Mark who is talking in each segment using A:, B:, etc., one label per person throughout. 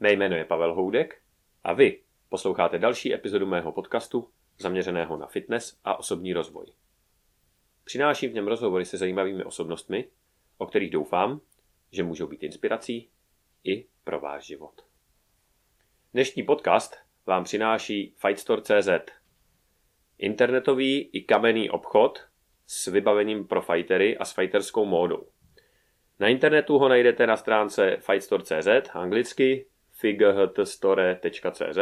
A: Mé jméno je Pavel Houdek a vy posloucháte další epizodu mého podcastu zaměřeného na fitness a osobní rozvoj. Přináším v něm rozhovory se zajímavými osobnostmi, o kterých doufám, že můžou být inspirací i pro váš život. Dnešní podcast vám přináší Fightstore.cz, internetový i kamenný obchod s vybavením pro fightery a s fighterskou módou. Na internetu ho najdete na stránce fightstore.cz, anglicky fightstore.cz.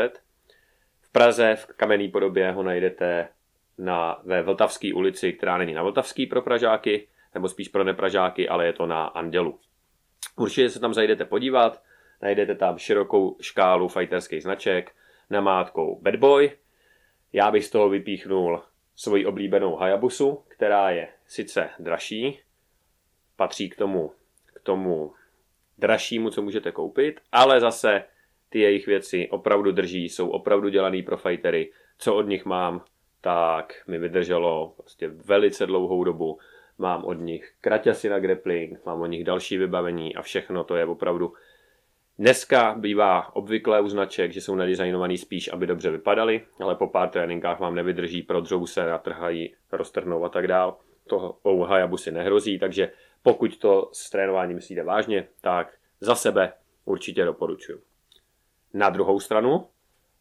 A: V Praze v kamenné podobě ho najdete na, ve Vltavské ulici, která není na Vltavský pro Pražáky, nebo spíš pro nepražáky, ale je to na Andělu. Určitě se tam zajdete podívat, najdete tam širokou škálu fighterských značek, namátkou Bad Boy. Já bych z toho vypíchnul svoji oblíbenou Hayabusu, která je sice dražší, patří k tomu, k tomu dražšímu, co můžete koupit, ale zase ty jejich věci opravdu drží, jsou opravdu dělaný pro fightery. Co od nich mám, tak mi vydrželo prostě velice dlouhou dobu. Mám od nich kraťasy na grappling, mám od nich další vybavení a všechno to je opravdu Dneska bývá obvyklé u značek, že jsou nadizajnovaný spíš, aby dobře vypadaly, ale po pár tréninkách vám nevydrží, prodřou se, natrhají, roztrhnou a tak dál. To u Hayabusi nehrozí, takže pokud to s trénováním myslíte vážně, tak za sebe určitě doporučuji. Na druhou stranu,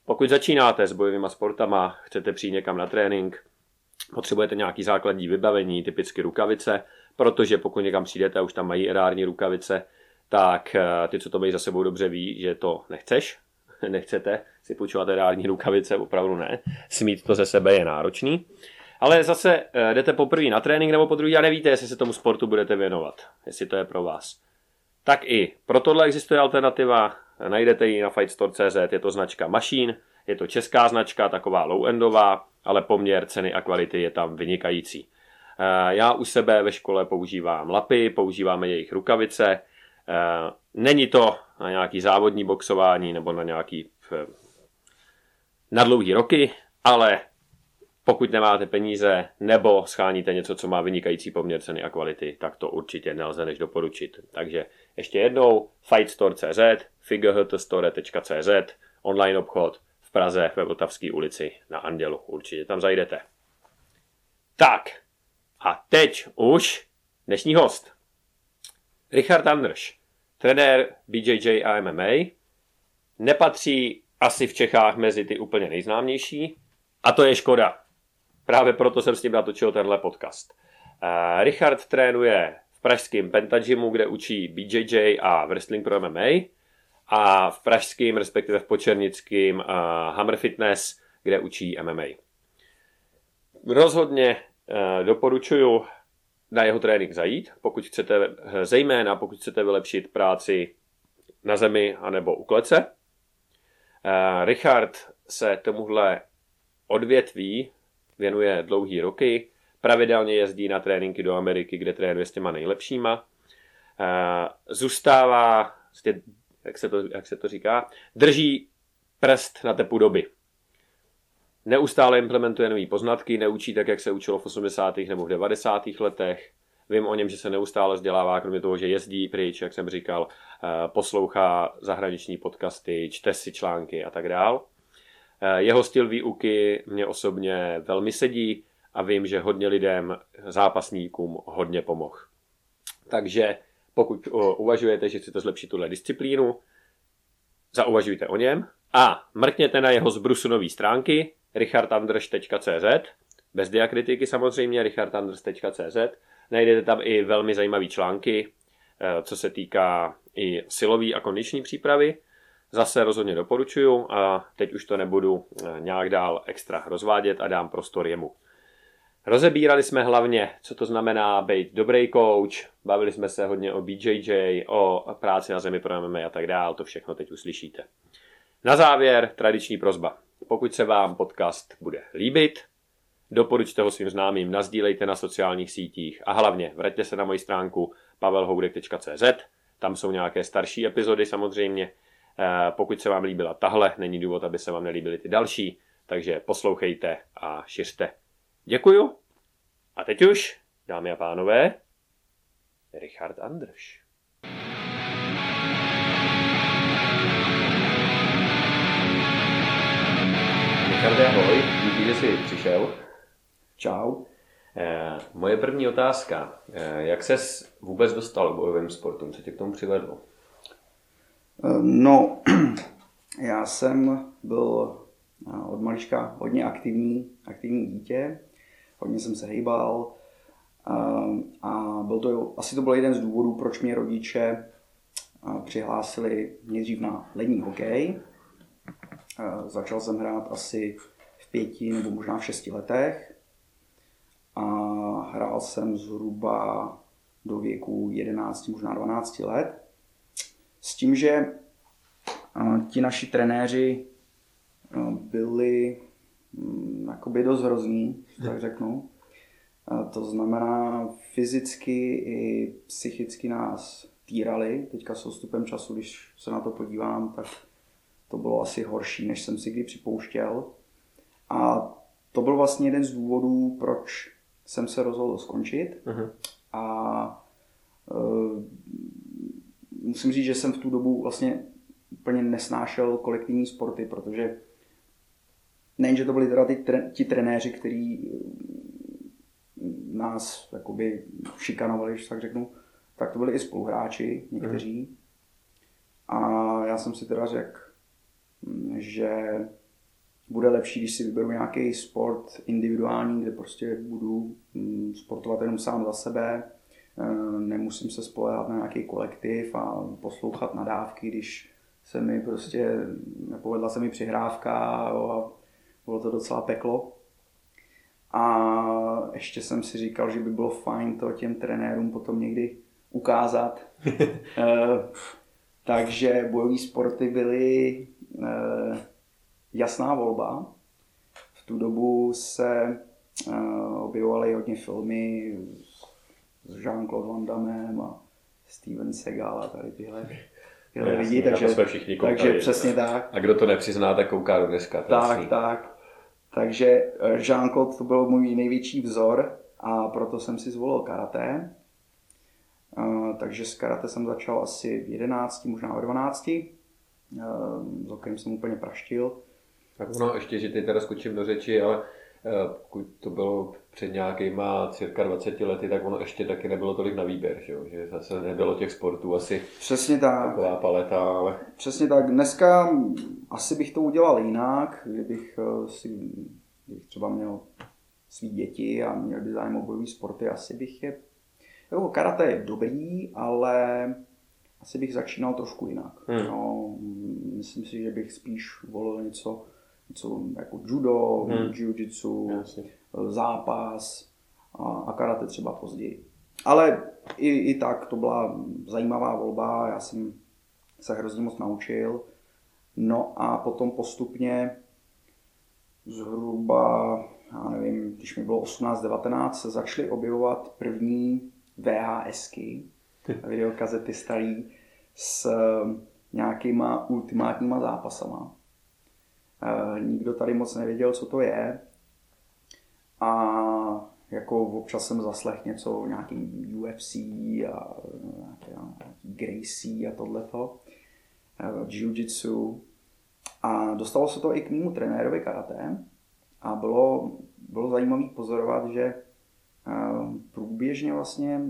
A: pokud začínáte s bojovými sportama, chcete přijít někam na trénink, potřebujete nějaký základní vybavení, typicky rukavice, protože pokud někam přijdete a už tam mají erární rukavice, tak eh, ty, co to mají za sebou dobře ví, že to nechceš, nechcete si půjčovat reální rukavice, opravdu ne. Smít to ze sebe je náročný. Ale zase eh, jdete poprvé na trénink nebo po druhý a nevíte, jestli se tomu sportu budete věnovat, jestli to je pro vás. Tak i pro tohle existuje alternativa, najdete ji na fightstore.cz, je to značka Machine, je to česká značka, taková low-endová, ale poměr ceny a kvality je tam vynikající. Eh, já u sebe ve škole používám lapy, používáme jejich rukavice, Eh, není to na nějaký závodní boxování nebo na nějaký na dlouhý roky, ale pokud nemáte peníze nebo scháníte něco, co má vynikající poměr ceny a kvality, tak to určitě nelze než doporučit. Takže ještě jednou fightstore.cz, figurehtstore.cz, online obchod v Praze ve Vltavské ulici na Andělu. Určitě tam zajdete. Tak, a teď už dnešní host. Richard Andrš, trenér BJJ a MMA, nepatří asi v Čechách mezi ty úplně nejznámější a to je škoda. Právě proto jsem s ním natočil tenhle podcast. Uh, Richard trénuje v pražském Pentagymu, kde učí BJJ a wrestling pro MMA a v pražském, respektive v počernickém uh, Hammer Fitness, kde učí MMA. Rozhodně uh, doporučuju na jeho trénink zajít, pokud chcete, zejména pokud chcete vylepšit práci na zemi anebo u klece. Richard se tomuhle odvětví věnuje dlouhý roky, pravidelně jezdí na tréninky do Ameriky, kde trénuje s těma nejlepšíma. Uh, zůstává, jak se, to, jak se to říká, drží prst na tepu doby. Neustále implementuje nové poznatky, neučí tak, jak se učilo v 80. nebo v 90. letech. Vím o něm, že se neustále vzdělává, kromě toho, že jezdí pryč, jak jsem říkal, eh, poslouchá zahraniční podcasty, čte si články a tak dál. Eh, jeho styl výuky mě osobně velmi sedí a vím, že hodně lidem, zápasníkům hodně pomohl. Takže pokud uvažujete, že chcete zlepšit tuhle disciplínu, zauvažujte o něm a mrkněte na jeho zbrusunové stránky richardandrš.cz bez diakritiky samozřejmě, richardandrš.cz Najdete tam i velmi zajímavé články, eh, co se týká i silové a kondiční přípravy. Zase rozhodně doporučuju a teď už to nebudu eh, nějak dál extra rozvádět a dám prostor jemu. Rozebírali jsme hlavně, co to znamená být dobrý coach, bavili jsme se hodně o BJJ, o práci na zemi pro MMA a tak dál, to všechno teď uslyšíte. Na závěr tradiční prozba. Pokud se vám podcast bude líbit, doporučte ho svým známým, nazdílejte na sociálních sítích a hlavně vraťte se na moji stránku pavelhoudek.cz, tam jsou nějaké starší epizody samozřejmě. Eh, pokud se vám líbila tahle, není důvod, aby se vám nelíbily ty další, takže poslouchejte a šiřte. Děkuju. A teď už, dámy a pánové, Richard Andrš. Richard, ahoj, díky, že jsi přišel.
B: Čau.
A: Eh, moje první otázka. Eh, jak ses vůbec dostal k bojovým sportům? Co tě k tomu přivedlo?
B: Eh, no, já jsem byl eh, od malička hodně aktivní, aktivní dítě. Hodně jsem se hejbal. eh, A byl to, asi to byl jeden z důvodů, proč mě rodiče přihlásili nejdřív na lední hokej. Začal jsem hrát asi v pěti nebo možná v šesti letech. A hrál jsem zhruba do věku 11, možná 12 let. S tím, že ti naši trenéři byli mm, jakoby dost hrozný, tak řeknu. A to znamená, fyzicky i psychicky nás týrali. Teďka s odstupem času, když se na to podívám, tak to bylo asi horší, než jsem si kdy připouštěl. A to byl vlastně jeden z důvodů, proč jsem se rozhodl skončit.
A: Mhm.
B: A e, musím říct, že jsem v tu dobu vlastně úplně nesnášel kolektivní sporty, protože nejenže to byli teda ty, ti trenéři, kteří nás jakoby šikanovali, když tak řeknu, tak to byli i spoluhráči někteří. A já jsem si teda řekl, mm, že bude lepší, když si vyberu nějaký sport individuální, kde prostě budu mm, sportovat jenom sám za sebe, nemusím se spolehat na nějaký kolektiv a poslouchat nadávky, když se mi prostě, nepovedla se mi přihrávka jo, a bylo to docela peklo. A ještě jsem si říkal, že by bylo fajn to těm trenérům potom někdy ukázat. Eh, Takže bojové sporty byly eh, jasná volba. V tu dobu se eh, objevovaly hodně filmy s Jean-Claude Van Damme a Steven Seagal a tady tyhle, tyhle
A: Jasně,
B: lidi. Takže,
A: jsme všichni koukali.
B: takže přesně tak.
A: A kdo to nepřizná, tak kouká do dneska.
B: Tak,
A: jasný.
B: tak. Takže eh, Jean-Claude to byl můj největší vzor a proto jsem si zvolil karate. Eh, Takže s karate jsem začal asi v 11, možná v 12. Eh, S hokejem jsem úplně praštil.
A: Tak ono ještě, že teď teda skočím do řeči, ale pokud to bylo před nějakýma cirka 20 lety, tak ono ještě taky nebylo tolik na výběr, že, jo? že zase nebylo těch sportů asi
B: Přesně tak.
A: taková paleta, ale
B: Přesně tak. Dneska asi bych to udělal jinak, kdybych eh, si kdybych třeba měl svý děti a měl by zájem o bojové sporty, asi bych je... Jo, karate je dobrý, ale asi bych začínal trošku jinak.
A: Hmm.
B: No, myslím si, že bych spíš volil něco, něco jako judo,
A: Hmm.
B: jiu-jitsu,
A: Jasně.
B: zápas a, a karate třeba později. Ale i, i tak to byla zajímavá volba, já jsem se hrozně moc naučil. No a potom postupně zhruba, já nevím, když mi bylo 18-19, se začaly objevovat první VHSky, videokazety starý, s nějakýma ultimátníma zápasama. E, nikdo tady moc nevěděl, co to je. A jako občas jsem zaslech něco o nějakým UFC a nějaký Gracie a tohleto, eh, jiu-jitsu. A dostalo se to i k mému trenérovi karate a bylo, bylo zajímavé pozorovat, že eh, průběžně vlastně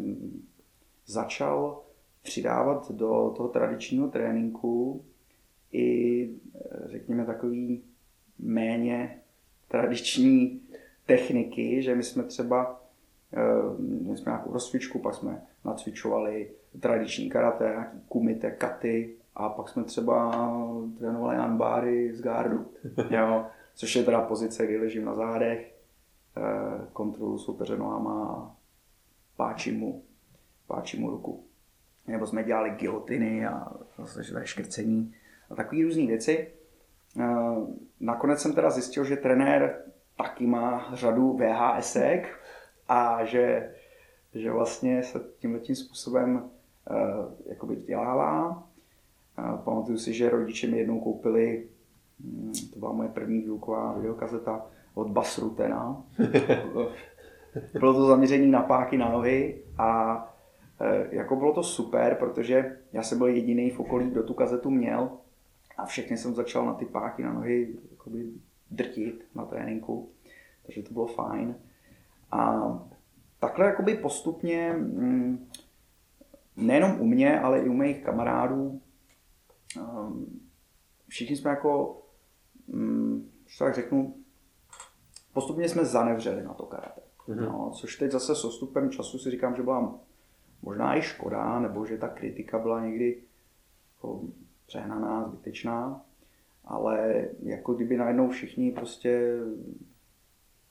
B: začal přidávat do toho tradičního tréninku i, řekněme, takový méně tradiční techniky, že my jsme třeba eh, měli jsme nějakou rozcvičku, pak jsme nacvičovali tradiční karate, nějaký kumite, katy a pak jsme třeba trénovali anbáry z gardu, jo, což je teda pozice, kdy ležím na zádech, eh, kontrolu soupeře nohama a páčím mu, páčím mu ruku. Nebo jsme dělali gilotiny a zase škrcení a takové různé věci. Eh, Nakonec jsem teda zjistil, že trenér taky má řadu VHSek a že, že vlastně se tímhle tím způsobem uh, jakoby vzdělává. Uh, pamatuju si, že rodiče mi jednou koupili, hm, to byla moje první výuková videokazeta od Basrutena. bylo to zaměření na páky na nohy a uh, jako bylo to super, protože já jsem byl jediný v okolí, kdo tu kazetu měl a všechny jsem začal na ty páky na nohy jakoby drtit na tréninku, takže to bylo fajn. A takhle jakoby postupně, mm, nejenom u mě, ale i u mých kamarádů, um, všichni jsme jako, um, tak řeknu, postupně jsme zanevřeli na to karate. Mm-hmm. No, což teď zase s odstupem času si říkám, že byla možná i škoda, nebo že ta kritika byla někdy jako přehnaná, zbytečná, ale jako kdyby najednou všichni prostě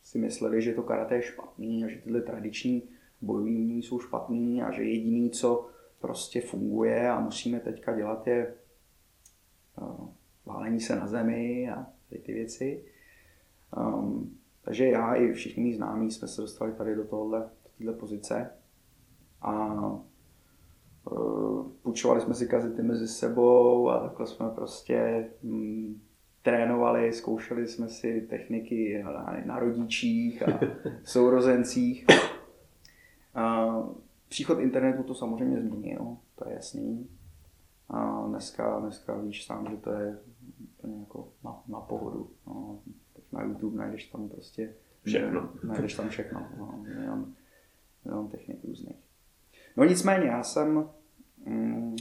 B: si mysleli, že to karate je špatný a že tyhle tradiční bojový umění jsou špatný a že jediný, co prostě funguje a musíme teďka dělat je uh, válení se na zemi a ty, ty věci. Um, takže já i všichni známí jsme se dostali tady do tohohle, do pozice a půjčovali jsme si kazety mezi sebou a takhle jsme prostě um, trénovali, zkoušeli jsme si techniky na, na rodičích a sourozencích. A příchod internetu to samozřejmě změnil, to je jasný. A dneska, dneska víš sám, že to je úplně jako na, na pohodu. No, na YouTube najdeš tam prostě
A: všechno.
B: Najdeš tam všechno. No, jenom, jenom. No nicméně, já jsem mm,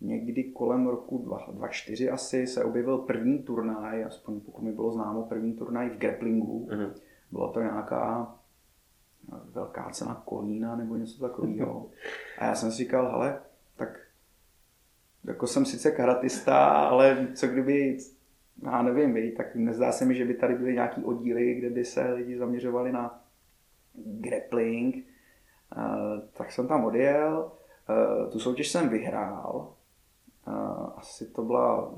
B: někdy kolem roku 2004 asi se objevil první turnaj, aspoň pokud mi bylo známo, první turnaj v grapplingu. Uh-huh. Byla to nějaká velká cena Kolína nebo něco takového. A já jsem si říkal, hele, tak jako jsem sice karatista, ale co kdyby, já nevím, vy, tak nezdá se mi, že by tady byly nějaký oddíly, kde by se lidi zaměřovali na grappling. Uh, tak jsem tam odjel, uh, tu soutěž jsem vyhrál asi to byla,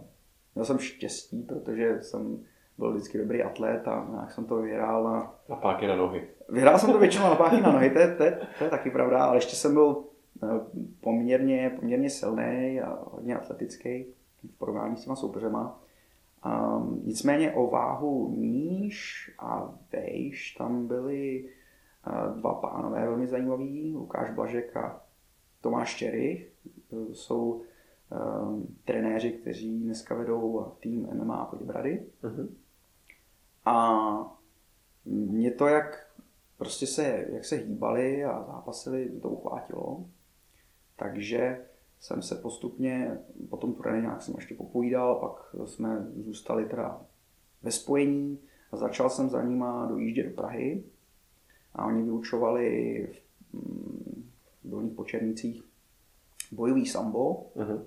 B: měl jsem štěstí, protože jsem byl vždycky dobrý atlet a nějak jsem to vyhrál na...
A: Na páky na nohy.
B: Vyhrál jsem to většinou na páky na nohy, to je, to, je, to je taky pravda, ale ještě jsem byl eh, poměrně, poměrně silný a hodně atletický v porovnání s těma soupeřema. Um, nicméně o váhu níž a vejš tam byli uh, dva pánové velmi zajímaví, Lukáš Blažek a Tomáš Čerich. Jsou uh, trenéři, kteří dneska vedou tým MMA Poděbrady. Uh-huh. A mě to, jak prostě se, jak se hýbali a zápasili, to uchvátilo. Takže jsem se postupně, potom turné nějak jsem ještě popovídal, pak jsme zůstali teda ve spojení a začal jsem za nima dojíždět do Prahy a oni vyučovali v, mm, v Dolních Počernicích bojový sambo. Uh-huh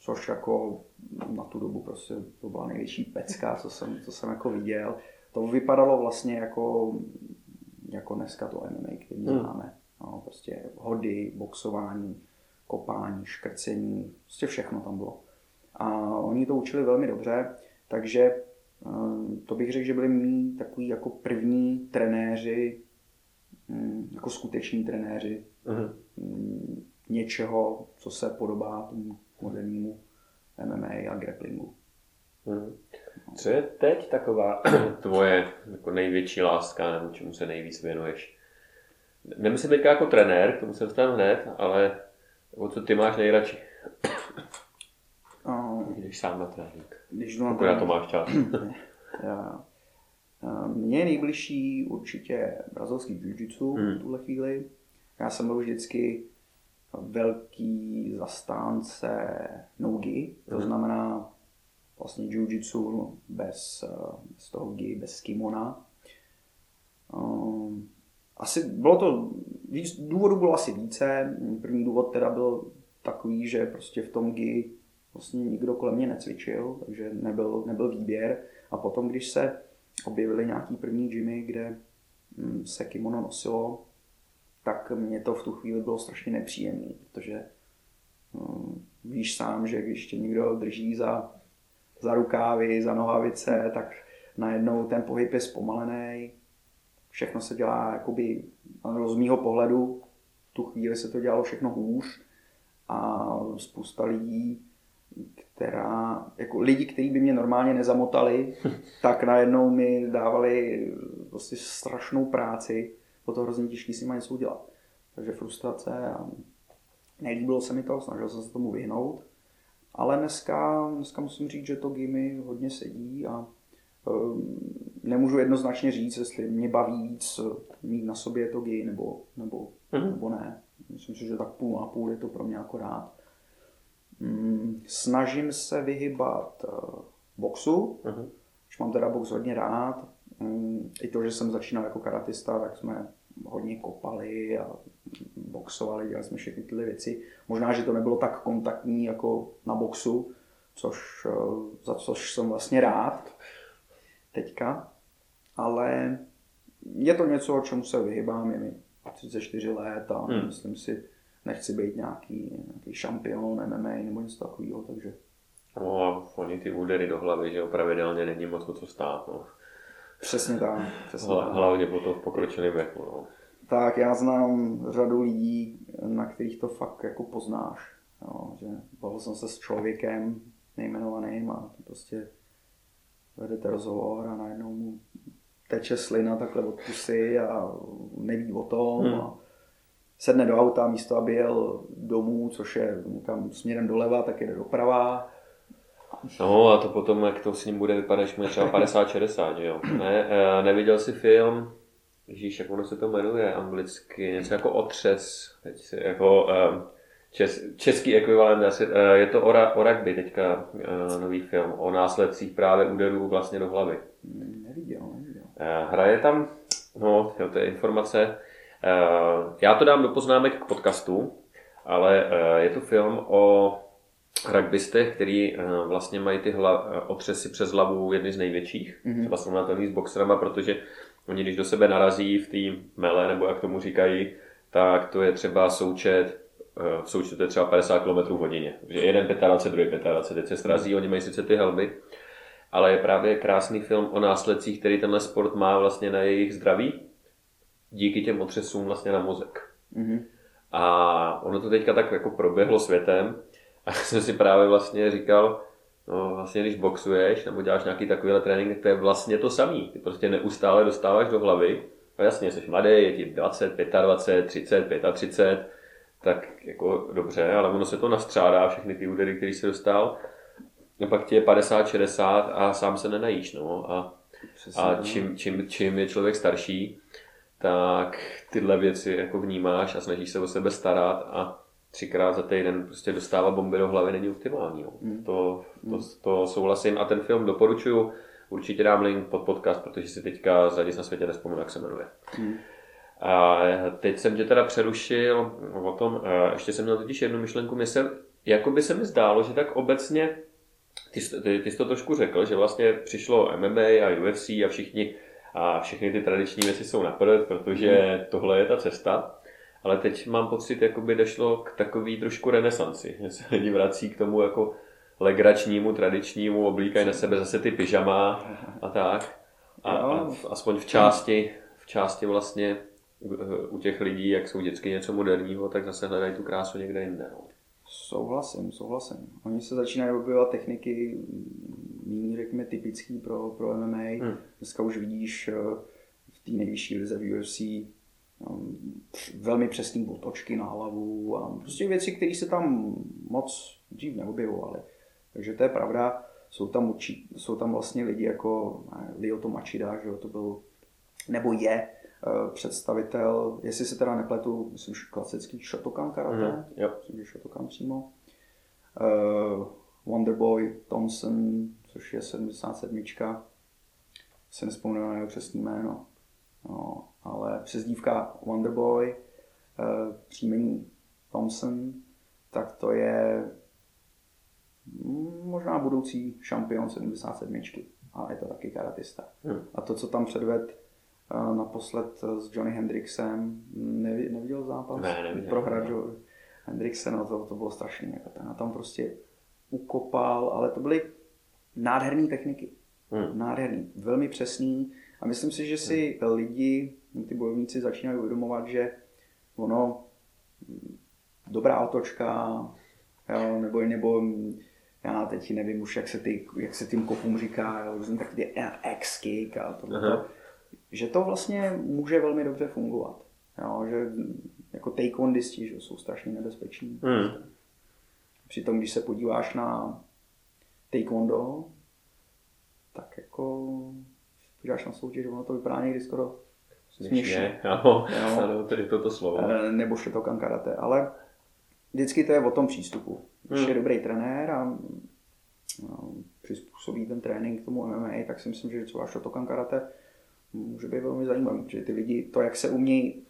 B: což jako na tu dobu prostě to byla největší pecka, co jsem, co jsem jako viděl. To vypadalo vlastně jako, jako dneska to MMA, který hmm. máme. No, prostě hody, boxování, kopání, škrcení, prostě všechno tam bylo. A oni to učili velmi dobře, takže eh, to bych řekl, že byli mý takový jako první trenéři, jako skuteční trenéři uh-huh. něčeho, co se podobá tomu modernímu MMA a grapplingu.
A: Hmm. Co je teď taková tvoje jako největší láska, nebo čemu se nejvíc věnuješ? Nemyslím teďka jako trenér, k tomu se dostanu hned, ale o co ty máš nejradši? Uh, Když sám na trénink. Když jdu na trénink. to máš čas.
B: já. Mně je nejbližší určitě brazilský jiu-jitsu hmm. v tuhle chvíli. Já jsem byl vždycky velký zastánce nogi, to mhm. znamená vlastně jiu-jitsu bez, bez toho gi, bez kimona. Um, asi bylo to, důvodů bylo asi více. První důvod teda byl takový, že prostě v tom gi vlastně nikdo kolem mě necvičil, takže nebyl, nebyl výběr. A potom, když se objevily nějaký první gymy, kde mm, se kimono nosilo, tak mě to v tu chvíli bylo strašně nepříjemné, protože um, víš sám, že když tě někdo drží za, za rukávy, za nohavice, tak najednou ten pohyb je zpomalený, všechno se dělá jakoby z mýho pohledu, v tu chvíli se to dělalo všechno hůř a spousta lidí, která, jako lidi, kteří by mě normálně nezamotali, tak najednou mi dávali prostě strašnou práci bylo to hrozně těžké s nimi něco udělat. Takže frustrace a nelíbilo se mi to, snažil jsem se tomu vyhnout. Ale dneska, dneska musím říct, že to gimy hodně sedí a nemůžu jednoznačně říct, jestli mě baví víc mít na sobě to gi nebo, nebo, mm-hmm. nebo ne. Myslím si, že tak půl na půl je to pro mě akorát. Mm, snažím se vyhybat uh, boxu, uh-huh. už mám teda box hodně rád. Mm, I to, že jsem začínal jako karatista, tak jsme hodně kopali a boxovali, dělali jsme všechny tyhle věci. Možná, že to nebylo tak kontaktní jako na boxu, což, uh, za což jsem vlastně rád teďka. Ale je to něco, o čemu se vyhybám, je mi 34 let a hmm. myslím si, nechci být nějaký, nějaký šampion MMA nebo něco takového, takže...
A: No a oni ty údery do hlavy, že pravidelně není moc co stát, no.
B: Přesně tak. Přesně
A: Hla, tak. Hlavně potom v pokročilém věku, no.
B: Tak já znám řadu lidí, na kterých to fakt jako poznáš. Jo, že bavil jsem se s člověkem nejmenovaným a prostě vedete rozhovor a najednou mu teče slina takhle od pusy a neví o tom. Hmm. A sedne do auta místo, aby jel domů, což je někam směrem doleva, tak jde doprava.
A: No a to potom, jak to s ním bude vypadat, když mu je třeba 50-60, jo. Ne, eh, neviděl si film, Ježíš, jak ono se to jmenuje anglicky, něco jako otřes, jako um, čes, český ekvivalent, asi, uh, je to o, o rugby teďka nový film, o následcích právě úderů vlastně do hlavy.
B: Neviděl, neviděl.
A: Uh, hraje tam, no, jo, to je informace, Eh, já to dám do poznámek k podcastu, ale eh, je to film o rugbystech, který eh, vlastně mají ty hla, otřesy přes hlavu jedny z největších, mm-hmm. třeba srovnatelný s boxerama, protože oni když do sebe narazí v té mele, nebo jak tomu říkají, tak to je třeba součet, v součtu je třeba 50 km v hodině. Že jeden 25, druhý 25, teď se srazí, oni mají sice ty helmy, ale je právě krásný film o následcích, který tenhle sport má vlastně na jejich zdraví, díky těm otřesům vlastně na mozek. Mm-hmm. A ono to teďka tak jako proběhlo světem a jsem si právě vlastně říkal, no vlastně když boxuješ nebo děláš nějaký takovýhle trénink, tak to je vlastně to samý. Ty prostě neustále dostáváš do hlavy, a jasně, jsi mladý, je ti 20, 25, 30, 35, tak jako dobře, ale ono se to nastřádá, všechny ty údery, které jsi dostal, a pak ti je 50, 60 a sám se nenajíš, no. A, a no. čím, čím, čím je člověk starší, tak tyhle věci jako vnímáš a snažíš se o sebe starat a třikrát za týden prostě dostává bomby do hlavy není optimální. No. Mm. To, to, to souhlasím a ten film doporučuju. Určitě dám link pod podcast, protože si teďka za na světě nespomenu, jak se jmenuje. Mm. A teď jsem tě teda přerušil o tom, ještě jsem měl totiž jednu myšlenku, mě se, jako by se mi zdálo, že tak obecně, ty, ty, ty jsi to trošku řekl, že vlastně přišlo MMA a UFC a všichni a všechny ty tradiční věci jsou na protože hmm. tohle je ta cesta. Ale teď mám pocit, jako by došlo k takový trošku renesanci, že se lidi vrací k tomu jako legračnímu, tradičnímu, oblíkají na sebe zase ty pyžama a tak. A, a v, aspoň v části, v části vlastně u těch lidí, jak jsou vždycky něco moderního, tak zase hledají tu krásu někde jinde. No.
B: Souhlasím, souhlasím. Oni se začínají objevovat techniky méně, řekněme, typický pro, pro MMA. Hmm. Dneska už vidíš eh, v té nejvyšší lize v UFC um, velmi přesný otočky na hlavu a prostě věci, které se tam moc dřív neobjevovaly. Takže to je pravda. Jsou tam, určitě, jsou tam vlastně lidi jako Lyoto Machida, že to byl, nebo je uh, představitel, jestli se teda nepletu, myslím, že klasický Shotokan karate, mm, jo. myslím, že Shotokan přímo. Uh, Wonderboy Thompson, což je 77. Se nespomenu na jeho přesný jméno. No, ale přezdívka Wonderboy, eh, příjmení Thompson, tak to je možná budoucí šampion 77. A je to taky karatista. Hmm. A to, co tam předved eh, naposled s Johnny Hendrixem, neviděl zápas?
A: Ne, neviděl.
B: Prohrát Hendrixem, no to, to bylo strašný. Jako ten tam prostě ukopal, ale to byly nádherné techniky. Hmm. Nádherný, velmi přesný. A myslím si, že si hmm. lidi, ty bojovníci začínají uvědomovat, že ono, dobrá otočka, jo, nebo, nebo já teď nevím už, jak se, ty, jak se tím kopům říká, jo, různý takový X-kick a tohle, že to vlastně může velmi dobře fungovat. Jo, že jako taekwondisti, že jsou strašně nebezpeční. Hmm. Přitom, když se podíváš na taekwondo, tak jako podíváš na soutěž, ono to vypadá někdy skoro
A: směšně. Ano, ano, tedy toto slovo.
B: Eh, Nebo Shotokan karate, ale vždycky to je o tom přístupu. Když
A: Hmm.
B: je dobrý trenér a no, přizpůsobí ten trénink tomu MMA, tak si myslím, že třeba Shotokan karate může být velmi zajímavý, protože ty lidi, to, jak se umějí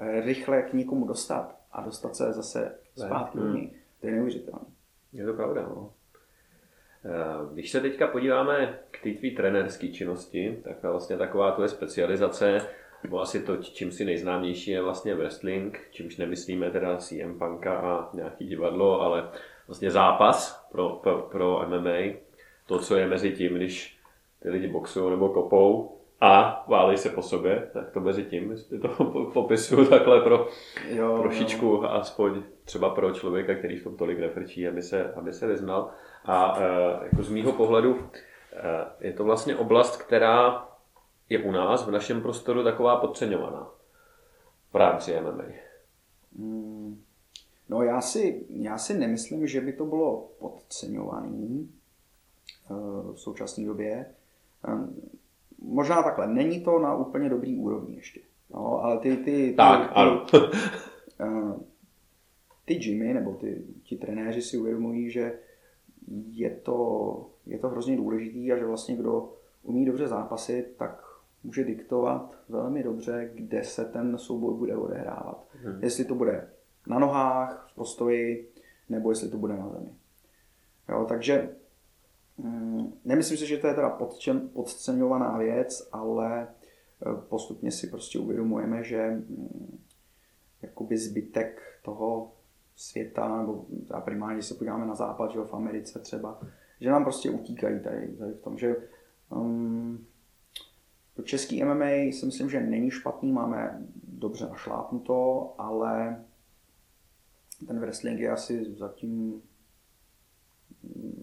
B: eh, rychle k někomu dostat a dostat se zase zpátky do
A: Hmm.
B: něj, to je neuvěřitelné.
A: Je to pravda, no. Eh, Když se teďka podíváme k té tvý trenérské činnosti, tak vlastně taková tvoje specializace, nebo asi to, čím si nejznámější, je vlastně wrestling, čímž nemyslíme teda CM Punka a nějaký divadlo, ale vlastně zápas pro, pro, pro MMA, to, co je mezi tím, když ty lidi boxují nebo kopou a válej se po sobě, tak to mezi tím, jestli to popisuju takhle pro,
B: Jo,
A: trošičku, aspoň třeba pro člověka, který v tom tolik nefrčí, aby se, aby se vyznal. A e, jako z mýho pohledu e, je to vlastně oblast, která je u nás v našem prostoru taková podceňovaná. V rámci MMA.
B: Mm, No já si, já si nemyslím, že by to bylo podceňovaný eh, v současné době. Možná takhle, není to na úplně dobrý úrovni ještě. No, ale ty, ty, ty,
A: Tak,
B: ty,
A: ano.
B: eh, ty gymy nebo ty, ti trenéři si uvědomují, že je to, je to hrozně důležitý a že vlastně kdo umí dobře zápasit, tak může diktovat velmi dobře, kde se ten souboj bude odehrávat.
A: Mhm.
B: Jestli to bude na nohách, v postoji, nebo jestli to bude na zemi. Jo, takže nemyslím si, že to je teda podčen, podceňovaná věc, ale eh, postupně si prostě uvědomujeme, že mm, jakoby zbytek toho světa, nebo teda primárně, se podíváme na západ, že v Americe třeba, že nám prostě utíkají tady, tady v tom, že um, to český MMA si myslím, že není špatný, máme dobře našlápnuto, ale ten wrestling je asi zatím mm,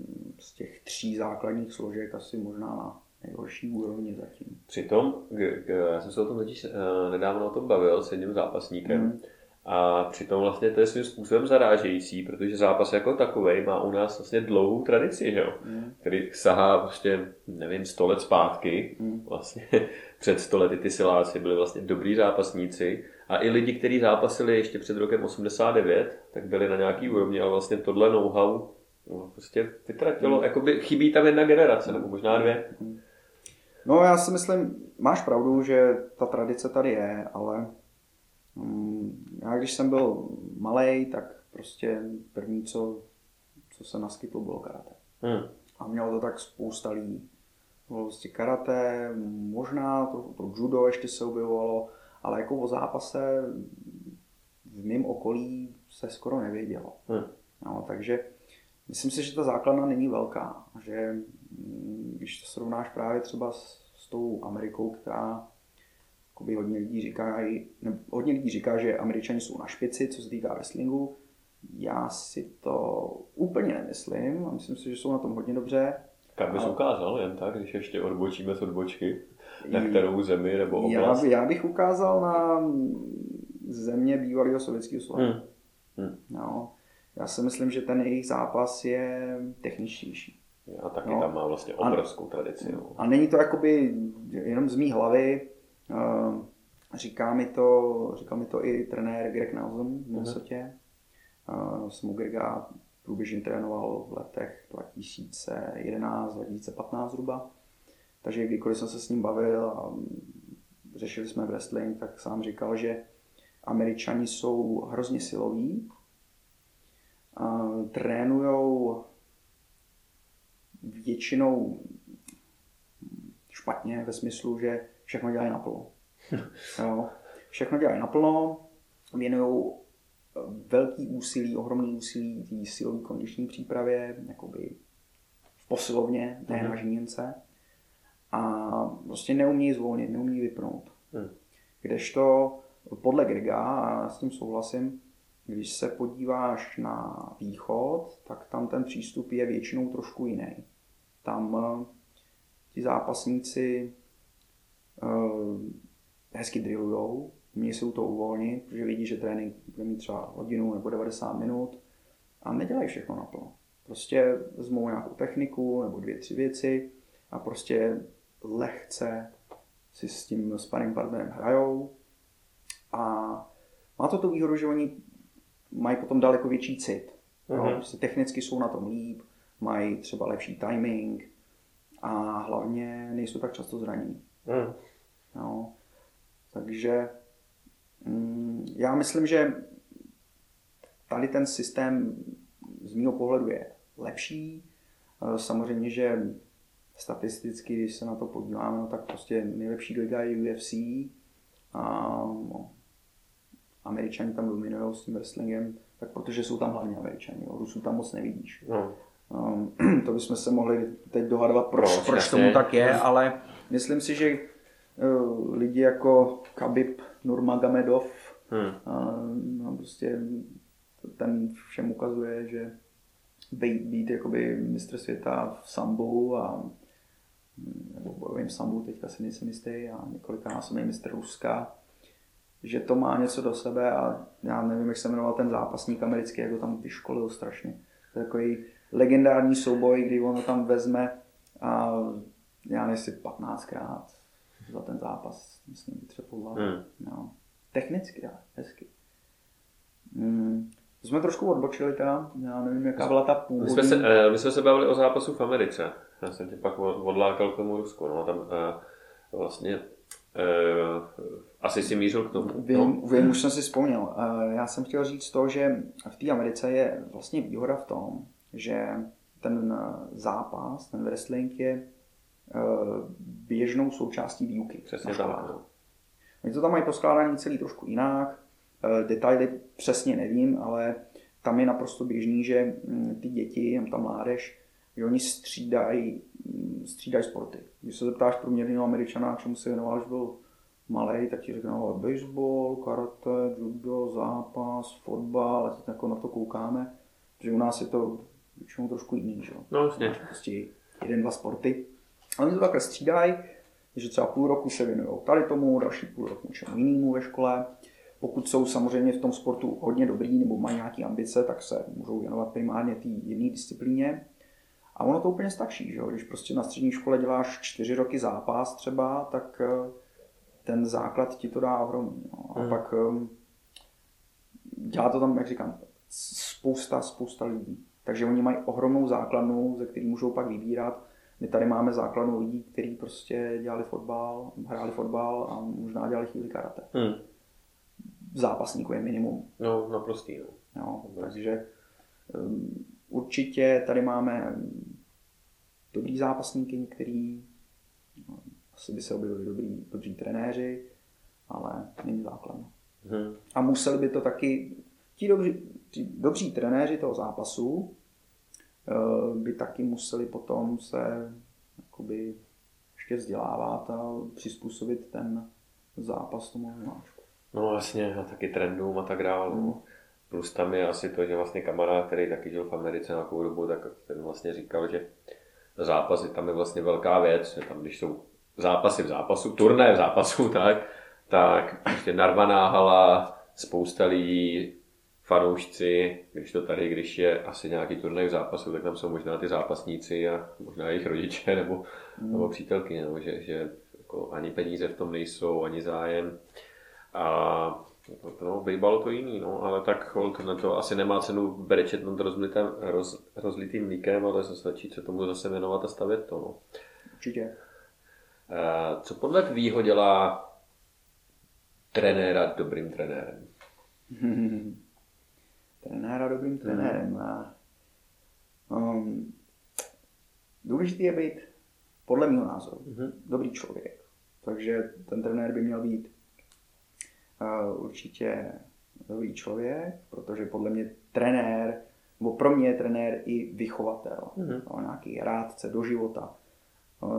B: těch tří základních složek asi možná na nejhorší úrovni zatím.
A: Přitom, k, k, já jsem se o tom totiž uh, nedávno o tom bavil s jedním zápasníkem,
B: Mm.
A: A přitom vlastně to je svým způsobem zarážející, protože zápas jako takový má u nás vlastně dlouhou tradici, že jo?
B: Mm.
A: který sahá prostě, nevím, 100 let zpátky.
B: Mm.
A: Vlastně před 100 lety ty siláci byli vlastně dobrý zápasníci a i lidi, kteří zápasili ještě před rokem 89, tak byli na nějaký úrovni, ale vlastně tohle know-how no, prostě vytratilo.
B: Mm.
A: Jakoby chybí tam jedna generace, nebo možná dvě.
B: No já si myslím, máš pravdu, že ta tradice tady je, ale mm, já když jsem byl malý, tak prostě první, co, co se naskytlo, bylo karate.
A: Hmm.
B: A mělo to tak spousta lidí. Bylo prostě karate, možná to, to judo ještě se objevovalo, ale jako o zápase v mém okolí se skoro nevědělo.
A: Hmm.
B: No, takže myslím si, že ta základna není velká. Že mm, když to srovnáš právě třeba s, s tou Amerikou, která jakoby hodně lidí říká, ne, hodně lidí říká, že Američani jsou na špici, co se týká wrestlingu. Já si to úplně nemyslím a myslím si, že jsou na tom hodně dobře.
A: Tak bys ukázal jen tak, když ještě odbočíme z odbočky, na
B: I-
A: kterou zemi nebo
B: Já,
A: oblast.
B: by, já bych ukázal na země bývalého sovětského svazu.
A: Hmm. Hmm.
B: No, já si myslím, že ten jejich zápas je techničtější.
A: A taky
B: No.
A: tam má vlastně obrovskou tradici. No.
B: A není to jakoby jenom z mý hlavy. eh, Říká mi to, říkal mi to i trenér Greg Nelson v Minnesotě. Uh, jsem u Grega průběžně trénoval v letech 2011-2015 zhruba. Takže kdykoliv jsem se s ním bavil a řešili jsme wrestling, tak sám říkal, že Američani jsou hrozně siloví, trénujou většinou špatně ve smyslu, že všechno dělají naplno. Jo. Všechno dělají naplno, věnují velký úsilí, ohromný úsilí té silové kondiční přípravě, jakoby v posilovně, ne na
A: Mhm.
B: žíněnce. A prostě neumí zvolnit, neumí vypnout.
A: Hmm.
B: Kdežto podle Grega, a s tím souhlasím, když se podíváš na východ, tak tam ten přístup je většinou trošku jiný. Tam eh, ti zápasníci eh, hezky drillujou, umějí se u toho uvolnit, protože vidí, že trénink bude mít třeba hodinu nebo 90 minut a nedělají všechno naplno. Prostě vezmou nějakou techniku nebo dvě, tři věci a prostě lehce si s tím sparring partnerem hrajou a má to tu výhodu, že oni mají potom daleko větší cit. Mm-hmm. Prostě technicky jsou na tom líp, mají třeba lepší timing a hlavně nejsou tak často zranění. Mm. No, takže mm, já myslím, že tady ten systém z mého pohledu je lepší. E, samozřejmě, že statisticky, když se na to podíváme, no, tak prostě nejlepší liga je UFC a no, američani tam dominují s tím wrestlingem, tak protože jsou tam hlavně američani, jo. Rusů tam moc nevidíš. No. Um, to bychom se mohli teď dohadovat, proč, no, proč tomu tak je, ale myslím si, že uh, lidi jako Khabib Nurmagomedov hmm. uh, no, prostě ten všem ukazuje, že být, být jakoby mistr světa v sambu a nebo bojovým sambu, teďka si nejsem jistý, a několika násobný mistr Ruska, že to má něco do sebe a já nevím, jak se jmenoval ten zápasník americký, jak ho tam vyškolil strašně. To je takový legendární souboj, kdy on ho tam vezme a já nevím, jestli 15krát za ten zápas, myslím, vytřepoval. Hmm. No. Technicky, ale hezky. Hmm. To jsme trošku odbočili teda, já nevím, jaká byla ta původní.
A: My jsme se, eh, my jsme se bavili o zápasu v Americe. Já jsem tě pak odlákal k tomu Rusku. No, tam eh, vlastně asi si mířil k tomu.
B: Vím, no. vím, už jsem si vzpomněl. Já jsem chtěl říct to, že v té Americe je vlastně výhoda v tom, že ten zápas, ten wrestling je běžnou součástí výuky.
A: Přesně tak. No.
B: Oni to tam mají poskládaný celý trošku jinak. Detaily přesně nevím, ale tam je naprosto běžný, že mm, ty děti, ta mládež, že oni střídají, mm, střídají sporty. Když se zeptáš průměrného američana, čemu se věnoval, když byl malý, tak ti řekne, no, baseball, karate, judo, zápas, fotbal, a teď jako na to koukáme, že u nás je to většinou trošku jiný, že?
A: No, vlastně.
B: Prostě jeden, dva sporty. A oni to takhle střídají, že třeba půl roku se věnují tady tomu, další půl roku něčemu jinému ve škole. Pokud jsou samozřejmě v tom sportu hodně dobrý nebo mají nějaké ambice, tak se můžou věnovat primárně té jedné disciplíně. A ono to úplně stačí, že? když prostě na střední škole děláš čtyři roky zápas třeba, tak eh, ten základ ti to dá ohromný. No. A hmm. pak um, dělá to tam, jak říkám, spousta, spousta lidí. Takže oni mají ohromnou základnu, ze který můžou pak vybírat. My tady máme základnu lidí, kteří prostě dělali fotbal, hráli fotbal a možná dělali chvíli karate. Hmm. Zápasníků je minimum.
A: No, naprostý. No.
B: No, takže um, určitě tady máme dobrý zápasníky, některý no, asi by se objevili dobrý, dobří trenéři, ale není základna. Hmm. A museli by to taky, ti dobří, ti dobří trenéři toho zápasu eh, by taky museli potom se jakoby ještě vzdělávat a přizpůsobit ten zápas tomu hráčku.
A: No jasně, a taky trendům a tak dále. Hmm. Plus tam je asi to, že vlastně kamarád, který taky žil v Americe na dobu, tak ten vlastně říkal, že zápasy tam je vlastně velká věc, že tam když jsou zápasy v zápasu, turné v zápasu, tak, tak prostě narvaná hala, spousta lidí, fanoušci, když to tady, když je asi nějaký turnaj v zápasu, tak tam jsou možná ty zápasníci a možná jejich rodiče nebo, mm. nebo přítelky, nebo že, že jako ani peníze v tom nejsou, ani zájem. A no, bejbalo to jiný, no, ale tak hold, na to asi nemá cenu brečet nad rozlitým, roz, rozlitým mlíkem, ale se stačí se tomu zase věnovat a stavět to. No.
B: Určitě.
A: Eh, co podle tvýho dělá trenéra dobrým trenérem?
B: trenéra dobrým trenérem. Hmm. Um, důležitý je být, podle mého názoru, hmm. dobrý člověk. Takže ten trenér by měl být určitě dobrý člověk, protože podle mě trenér, nebo pro mě je trenér i vychovatel, hmm. no, nějaký rádce do života.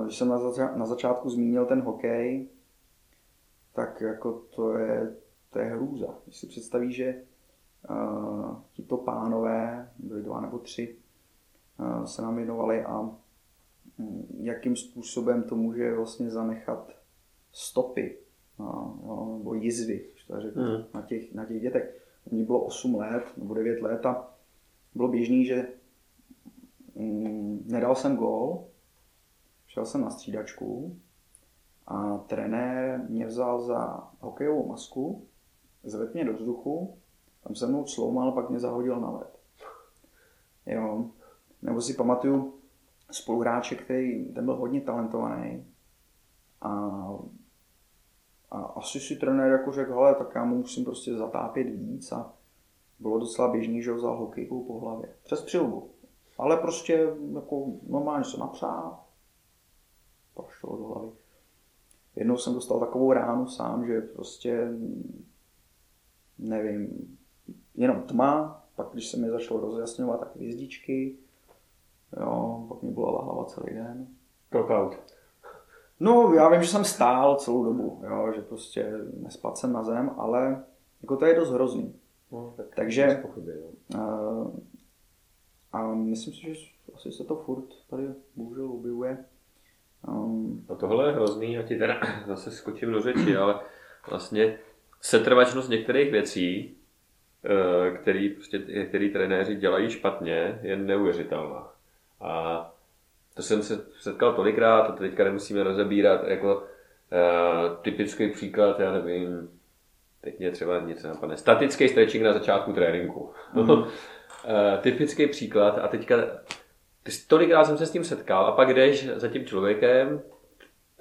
B: Když jsem na, zača- na začátku zmínil ten hokej, tak jako to je, to je hrůza. Když si představí, že uh, tito pánové, byli dva nebo tři, uh, se nám věnovali a um, jakým způsobem to může vlastně zanechat stopy no, nebo jizvy, to řeknu, mm. na, těch, na těch dětech. Mně bylo 8 let nebo 9 let a bylo běžný, že um, nedal jsem gól, šel jsem na střídačku a trenér mě vzal za hokejovou masku, zvedl mě do vzduchu, tam se mnou sloumal, pak mě zahodil na led. Jo. Nebo si pamatuju spoluhráče, který ten byl hodně talentovaný a, a asi si trenér jako řekl, hele, tak já mu musím prostě zatápět víc a bylo docela běžný, že ho vzal hokejkou po hlavě. Přes přilbu. Ale prostě jako normálně se napřál, pak šlo do hlavy. Jednou jsem dostal takovou ránu sám, že prostě nevím, jenom tma, pak když se mi začalo rozjasňovat, tak hvězdičky, jo, pak mi bolela hlava celý den.
A: Knockout.
B: No, já vím, že jsem stál celou dobu, jo, že prostě nespad jsem na zem, ale jako to je dost hrozný.
A: No, tak
B: Takže-
A: Pochybě, jo.
B: Uh, a myslím si, že asi se to furt tady bohužel objevuje. Um,
A: No tohle je hrozný, já ti teda zase skočím do řeči, ale vlastně setrvačnost některých věcí, eh, který, prostě, který trenéři dělají špatně, je neuvěřitelná. A to jsem se setkal tolikrát, a to teďka nemusíme rozebírat, jako uh, typický příklad, já nevím, teď mě třeba něco napadne, statický stretching na začátku tréninku. Mm. typický příklad a teďka tolikrát jsem se s tím setkal a pak jdeš za tím člověkem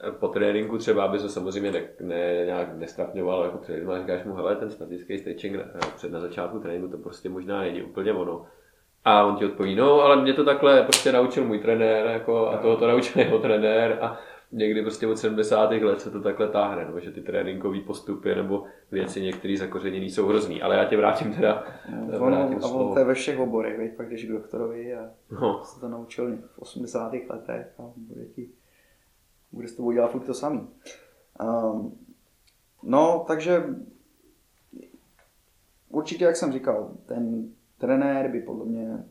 A: eh, po tréninku třeba, aby se samozřejmě ne, ne, nějak nestrapňoval jako před lidma, říkáš mu, hele, ten statický stretching eh, před na začátku tréninku, to prostě možná není úplně ono. A on ti odpoví, no, ale mě to takhle prostě naučil můj trenér, jako, a toho to naučil jeho trenér a někdy prostě od 70. let se to takhle táhne, no, že ty tréninkové postupy nebo věci některé zakořeněný jsou hrozný. Ale já tě vrátím teda,
B: ono,
A: vrátím
B: a
A: slovo.
B: to je ve všech oborech, veď, pak jdeš k doktorovi a
A: No,
B: se to naučil v 80. letech a bude ti bude s tobou dělat furt to samý. Um, no, takže určitě, jak jsem říkal, ten trenér by podle mě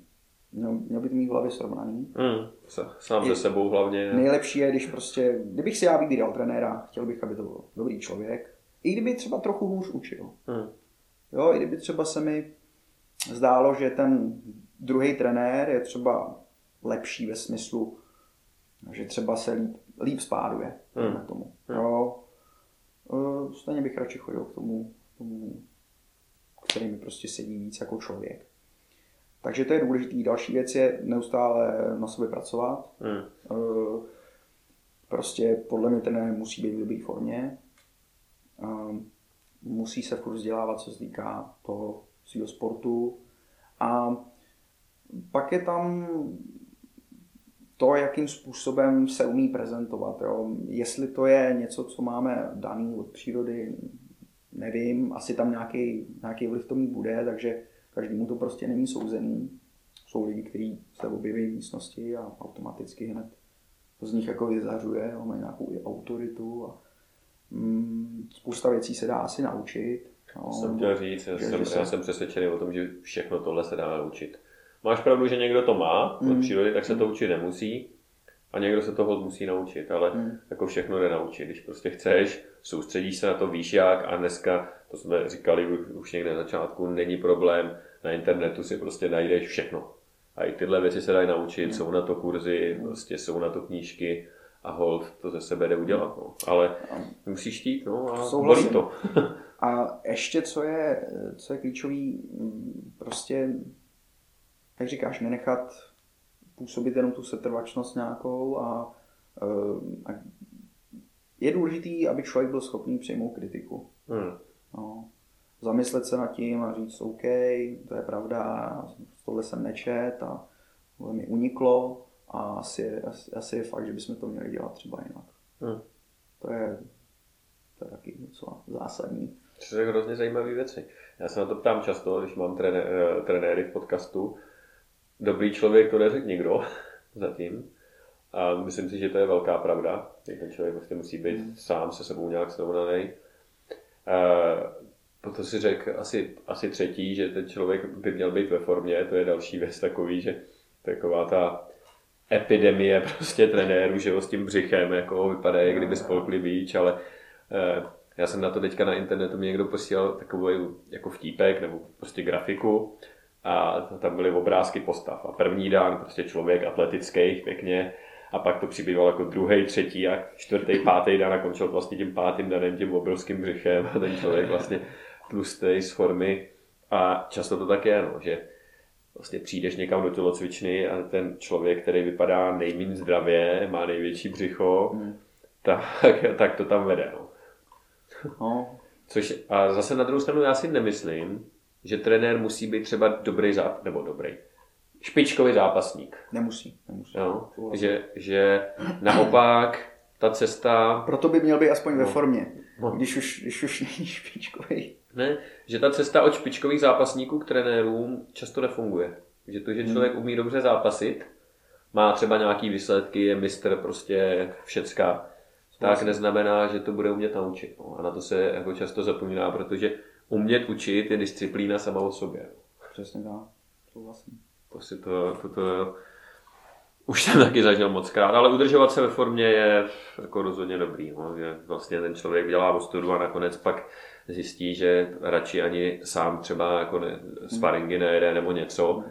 B: měl, měl by to mít v hlavě srovnaný.
A: mm, sám se sebou hlavně.
B: Nejlepší je, když prostě, kdybych si já vybíral trenéra, chtěl bych, aby to byl dobrý člověk, i kdyby třeba trochu hůř učil.
A: Mm.
B: Jo, i kdyby třeba se mi zdálo, že ten druhý trenér je třeba lepší ve smyslu, že třeba se líp, líp spáduje
A: Hmm.
B: na tomu.
A: Hmm.
B: Jo. Eh, Stejně bych radši chodil k tomu, tomu, který mi prostě sedí víc jako člověk. Takže to je důležitý. Další věc je neustále na sobě pracovat.
A: Mm.
B: Eh, Prostě podle mě trenér musí být v dobré formě. Eh, Musí se furt vzdělávat, co se týká toho svého sportu. A pak je tam to, jakým způsobem se umí prezentovat. Jo. Jestli to je něco, co máme daný od přírody, nevím, asi tam nějaký, nějaký vliv to mít bude, takže každému to prostě není souzený. Jsou lidi, kteří se objeví v místnosti a automaticky hned to z nich jako vyzařuje, jo, mají nějakou i autoritu a mm, spousta věcí se dá asi naučit. Jo.
A: Jsem chtěl říct, já
B: že-
A: jsem,
B: že se-
A: já jsem přesvědčený o tom, že všechno tohle se dá naučit. Máš pravdu, že někdo to má od
B: Mm.
A: přírody, tak se to učit nemusí. A někdo se toho musí naučit, ale
B: Mm.
A: jako všechno jde naučit. Když prostě chceš, soustředíš se na to, víš jak a dneska, to jsme říkali už, někde na začátku, není problém, na internetu si prostě najdeš všechno. A i tyhle věci se dají naučit,
B: Mm.
A: jsou na to kurzy, prostě jsou na to knížky a hold to ze sebe jde udělat. No. Ale musíš chtít, no a
B: Souhlasím.
A: bolí to.
B: A ještě, co je, co je klíčový, mm, prostě, jak říkáš, nenechat působit jenom tu setrvačnost nějakou a, eh, a je důležitý, aby člověk byl schopný přijmout kritiku.
A: Hmm.
B: No. Zamyslet se nad tím a říct, OK, to je pravda, tohle jsem nečet a tohle mi uniklo a asi je, asi, asi je fakt, že bychom to měli dělat třeba jinak.
A: Hmm.
B: To je, to je taky docela zásadní.
A: To jsou hrozně zajímavé věci. Já se na to ptám často, když mám trené, eh, trenéry v podcastu. Dobrý člověk to neřekl nikdo zatím. A myslím si, že to je velká pravda. že Ten člověk prostě musí být
B: Hmm.
A: sám se sebou nějak srovnaný. Uh, potom si řekl asi, asi třetí, že ten člověk by měl být ve formě. To je další věc takový, že taková ta epidemie prostě trenérů, že jo, s tím břichem, jako vypadá, jak kdyby spolkli víč, ale eh, já jsem na to teďka na internetu mi někdo posílal takový jako vtípek nebo prostě grafiku a tam byly obrázky postav. A první den prostě člověk atletický, pěkně, A pak to přibýval jako druhý, třetí a čtvrtý, pátý den a končil vlastně tím pátým danem, tím obrovským břichem a ten člověk vlastně tlustý z formy. A často to tak je, no, že vlastně přijdeš někam do tělocvičny a ten člověk, který vypadá nejméně zdravě, má největší břicho, hmm. tak, tak to tam vede. No. No. Což, a zase na druhou stranu já si nemyslím, že trenér musí být třeba dobrý záp- nebo dobrý, špičkový zápasník.
B: Nemusí, nemusí.
A: Jo? Že, že naopak ta cesta...
B: Proto by měl být aspoň no. ve formě, no. když, už, když už není špičkový.
A: Ne, že ta cesta od špičkových zápasníků k trenérům často nefunguje. Že to, že hmm. člověk umí dobře zápasit, má třeba nějaký výsledky, je mistr prostě všecka, tak neznamená, že to bude umět naučit. No. A na to se jako často zapomíná, protože umět učit je disciplína sama o sobě.
B: Přesně tak, souhlasím.
A: Prostě to, to, to, už jsem taky zažil moc krát, ale udržovat se ve formě je jako rozhodně dobrý. No. Že vlastně ten člověk dělá ostudu a nakonec pak zjistí, že radši ani sám třeba jako ne, sparingy nejede nebo něco,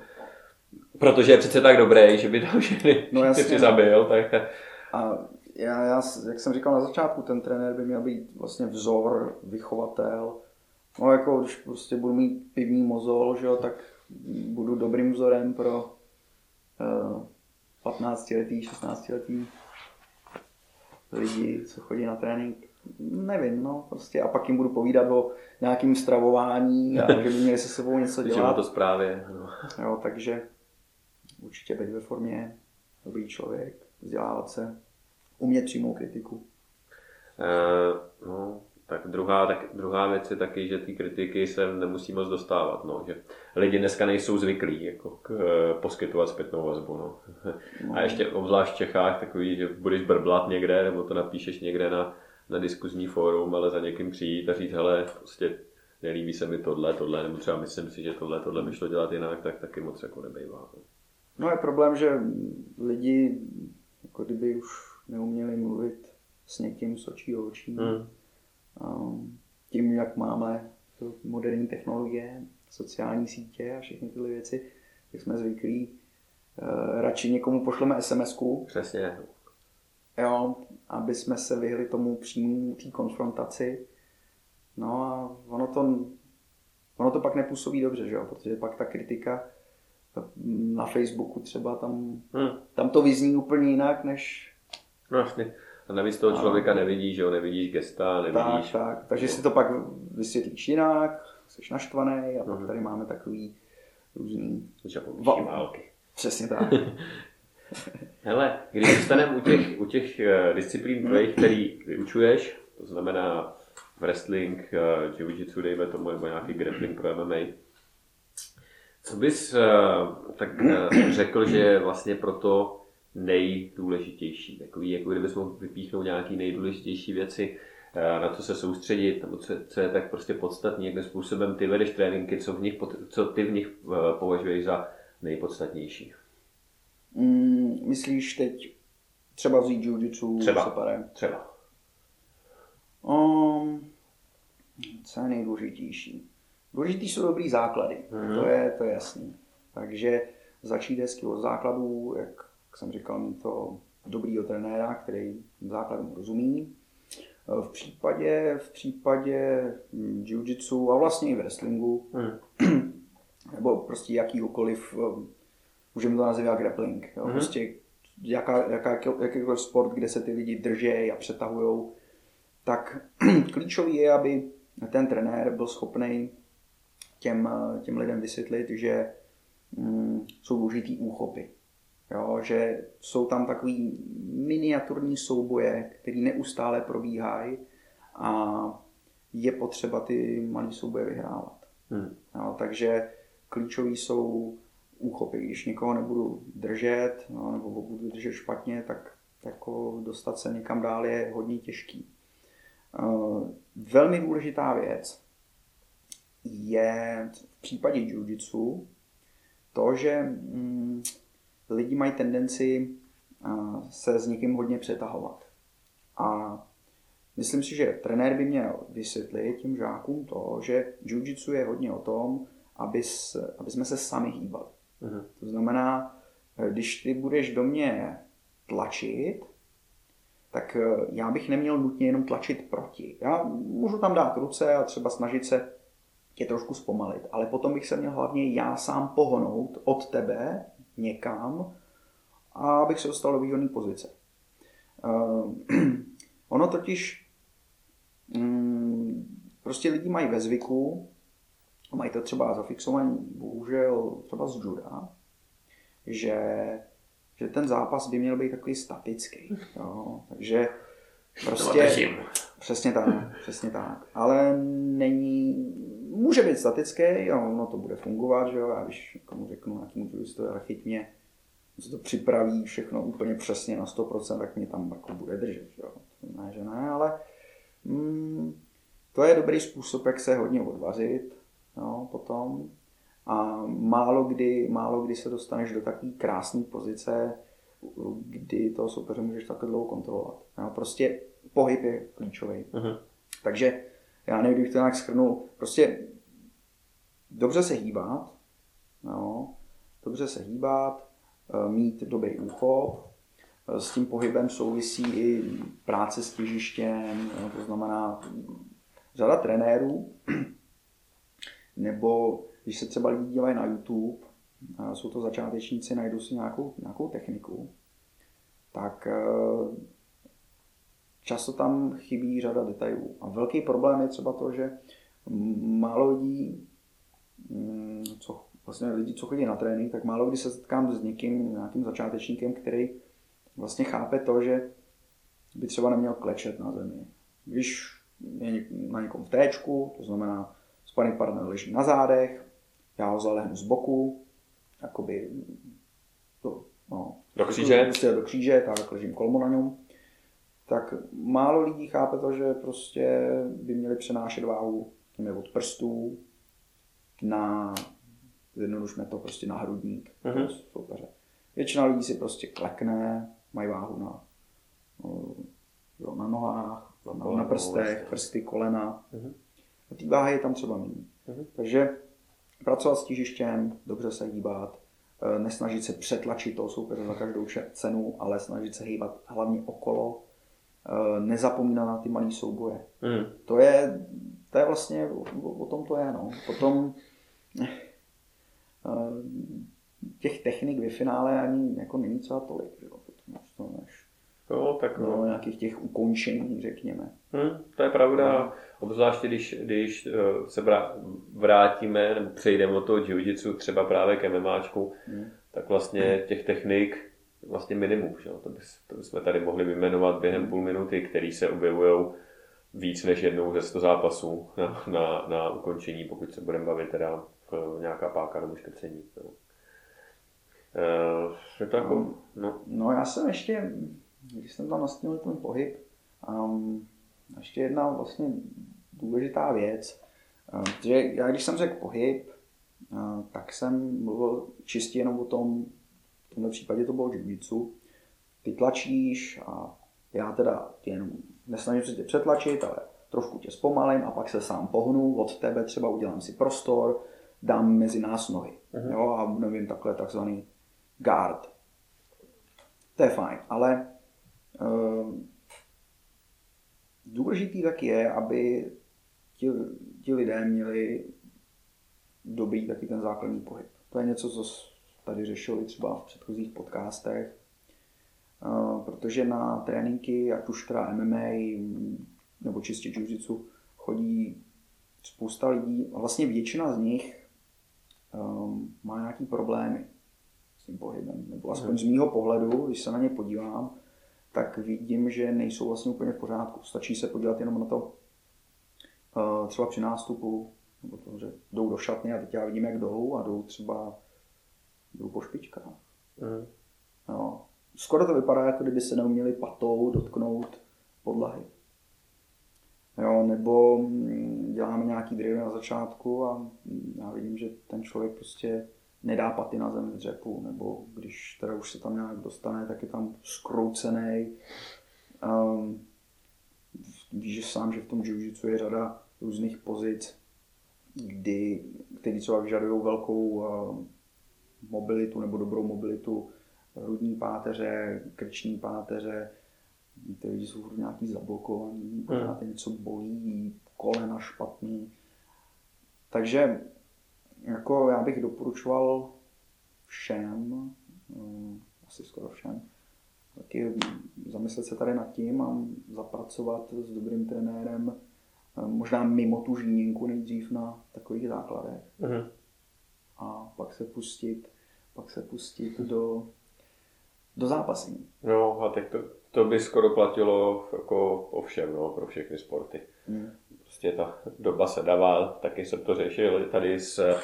A: protože je přece tak dobrý, že by to všechny no, jasně, no. zabil. Tak...
B: A já, já, jak jsem říkal na začátku, ten trenér by měl být vlastně vzor, vychovatel. No jako když prostě budu mít pivní mozol, že jo, tak budu dobrým vzorem pro uh, 15 letý, 16 letý lidi, co chodí na trénink. Nevím, no, prostě a pak jim budu povídat o nějakým stravování a že by měli se sebou něco dělat.
A: to zprávě. No.
B: Jo, takže určitě být ve formě, dobrý člověk, vzdělávat se, umět přijmout kritiku.
A: Uh, no, tak druhá, tak druhá věc je taky, že ty kritiky se nemusí moc dostávat. No, že lidi dneska nejsou zvyklí jako k, uh, poskytovat zpětnou vazbu. No. no. A ještě obzvlášť v Čechách takový, že budeš brblat někde, nebo to napíšeš někde na, na diskuzní fórum, ale za někým přijít a říct, hele, prostě nelíbí se mi tohle, tohle, nebo třeba myslím si, že tohle, tohle by šlo dělat jinak, tak taky moc jako nebejvá. No.
B: no je problém, že lidi jako kdyby už neuměli mluvit s někým z očí do očí. Hmm. Tím, jak máme moderní technologie, sociální sítě a všechny tyhle věci, tak jsme zvyklí. Uh, radši někomu pošleme SMS-ku.
A: Přesně.
B: Jo, aby jsme se vyhli tomu příjmu, té konfrontaci. No a ono to, ono to pak nepůsobí dobře, že jo? protože pak ta kritika na Facebooku třeba tam, hmm. tam to vyzní úplně jinak, než...
A: No vlastně. A navíc toho člověka nevidíš, že jo, nevidíš gesta, nevidíš...
B: Tak, tak, takže si to pak vysvětlíš jinak, jsi naštvaný a pak hmm. tady máme takový různý...
A: Va- války.
B: Přesně tak.
A: Hele, když zůstaneme u těch, u těch uh, disciplín tvojich, který vyučuješ, to znamená wrestling, uh, jiu-jitsu, dejme tomu, nebo nějaký grappling pro MMA, co bys uh, tak řekl, že vlastně proto nejdůležitější? Takový, jako kdybys mohl vypíchnout nějaký nejdůležitější věci, uh, na co se soustředit, nebo co, co je tak prostě podstatný, jakým způsobem ty vedeš tréninky, co, v nich, co ty v nich uh, považuješ za nejpodstatnější?
B: Mm, myslíš teď třeba vzít jiu-jitsu?
A: Třeba, separé? třeba.
B: Um, co je nejdůležitější? Důležitý jsou dobrý základy, mm-hmm. to, je, to je jasný. Takže začít hezky od základů, jak, jak jsem říkal, mít to dobrýho trenéra, který základům rozumí. V případě, v případě jiu-jitsu a vlastně i wrestlingu, mm. nebo prostě jakýkoliv, můžeme to nazývat grappling. Jo? Mm. Prostě jaká, jaká, jakýkoliv sport, kde se ty lidi drží a přetahují, tak klíčový je, aby ten trenér byl schopný těm, těm lidem vysvětlit, že mm, jsou důležitý úchopy. Jo, že jsou tam takový miniaturní souboje, které neustále probíhají a je potřeba ty malé souboje vyhrávat. Hmm. Jo, takže klíčový jsou úchopy. Když někoho nebudu držet, no, nebo budu držet špatně, tak jako dostat se někam dál je hodně těžký. Uh, velmi důležitá věc, je v případě jiu-jitsu to, že mm, lidi mají tendenci se s někým hodně přetahovat. A myslím si, že trenér by měl vysvětlit těm žákům to, že jiu-jitsu je hodně o tom, aby, aby jsme se sami hýbali. Uh-huh. To znamená, když ty budeš do mě tlačit, tak eh, já bych neměl nutně jenom tlačit proti. Já můžu tam dát ruce a třeba snažit se tě trošku zpomalit, ale potom bych se měl hlavně já sám pohonout od tebe někam, a abych se dostal do výhodné pozice. Uh, ono totiž um, prostě lidi mají ve zvyku, mají to třeba zafixovaný, bohužel třeba z juda, že, že ten zápas by měl být takový statický. Jo? Takže prostě... Přesně tak, přesně tak. Ale není, může být statický, jo, ono to bude fungovat, že jo, já když komu řeknu nějakýmu judistovi, ale chyť mě, se to připraví všechno úplně přesně na 100%, tak mě tam jako bude držet, že jo. Ne, že ne, ale mm, to je dobrý způsob, jak se hodně odvařit, jo, potom. A málo kdy, málo kdy se dostaneš do takové krásné pozice, kdy toho soupeře můžeš takhle dlouho kontrolovat. Jo, prostě pohyb je klíčový. Uh-huh. Takže já nevím, kdybych to nějak schrnul, prostě dobře se hýbat, jo, dobře se hýbat, eh, mít dobrý úchop, eh, s tím pohybem souvisí i práce s těžištěm, to znamená řada trenérů, nebo když se třeba lidi dívají na YouTube, jsou to začátečníci, najdou si nějakou, nějakou techniku, tak eh, často tam chybí řada detailů. A velký problém je třeba to, že málo lidí, mm, co, vlastně lidi, co chodí na trénink, tak málo kdy se setkám s někým, nějakým začátečníkem, který vlastně chápe to, že by třeba neměl klečet na zemi. Když je na někom v téčku, to znamená sparring partner leží na zádech, já ho zalehnu z boku, jakoby
A: to, no, do kříže.
B: Prostě do kříže, tak ležím kolmo na něm. Tak málo lidí chápe to, že prostě by měli přenášet váhu od prstů na, zjednodušme to prostě na hrudník uh-huh. soupeře. Většina lidí si prostě klekne, mají váhu na, no, na nohách, na, na prstech, prsty, kolena. Uh-huh. A ty váhy je tam třeba méně. Uh-huh. Takže pracovat s těžištěm, dobře se hýbat, eh, nesnažit se přetlačit toho soupeře za každou cenu, ale snažit se hýbat hlavně okolo, nezapomínat na ty malé souboje. Mm. To, je, to je vlastně, o, o tom to je. No. Potom eh, těch technik ve finále ani jako není třeba tolik. Že? Potom, to než,
A: jo, tak no.
B: no. nějakých těch ukončení, řekněme.
A: Hmm, to je pravda. No. Obzvláště když, když eh, se vrátíme nebo přejdeme od toho jiu třeba právě ke MMAčku, hmm. tak vlastně těch technik vlastně minimum. Že? To, bys, to bychom tady mohli vyjmenovat během půl minuty, který se objevují víc než jednou ze 100 zápasů na, na, na ukončení, pokud se budeme bavit teda v nějaká páka nebo škrcení. No.
B: je to jako, no, no. no já jsem ještě, když jsem tam nastínil ten pohyb, um, ještě jedna vlastně důležitá věc, eh, že já když jsem řekl pohyb, eh, tak jsem mluvil čistě jenom o tom, tomhle případě to bylo jiu ty tlačíš a já teda tě jenom nesnažím se tě přetlačit, ale trošku tě zpomalím a pak se sám pohnu, od tebe třeba udělám si prostor, dám mezi nás nohy. Uh-huh. Jo, a nevím, takhle takzvaný guard. To je fajn, ale uh, Důležitý tak je, aby ti, ti lidé měli dobrý taky ten základní pohyb. To je něco, co tady řešili třeba v předchozích podcastech, protože na tréninky, ať už teda MMA nebo čistě jiu chodí spousta lidí a vlastně většina z nich um, má nějaký problémy s tím pohybem. Nebo aspoň z mýho pohledu, když se na ně podívám, tak vidím, že nejsou vlastně úplně v pořádku. Stačí se podívat jenom na to eh, třeba při nástupu, nebo to, že jdou do šatny a teď já vidím, jak jdou a jdou třeba jdou po špičkách. Mm. No. Skoro to vypadá, jako kdyby se neuměli patou dotknout podlahy. Jo, nebo mm, děláme nějaký drill na začátku a já vidím, že ten člověk prostě nedá paty na zem v dřepu, nebo když teda už se tam nějak dostane, tak je tam skroucený. Um, víš sám, že v tom jiu je řada různých pozic, kdy, které třeba vyžadují velkou uh, mobilitu nebo dobrou mobilitu hrudní páteře, krční páteře, ty lidi jsou furt nějaký zablokovaný, pořád hmm. něco bolí, kolena špatný. Takže jako já bych doporučoval všem, eh, asi skoro všem, taky zamyslet se tady nad tím a zapracovat s dobrým trenérem, eh, možná mimo tu žíněnku nejdřív na takových základech. Mm-hmm. A pak se pustit, pak se pustit do, do zápasení.
A: No a teď to, to by skoro platilo jako o všem, no, pro všechny sporty. Mm. Prostě ta doba se dává, taky jsem to řešil tady s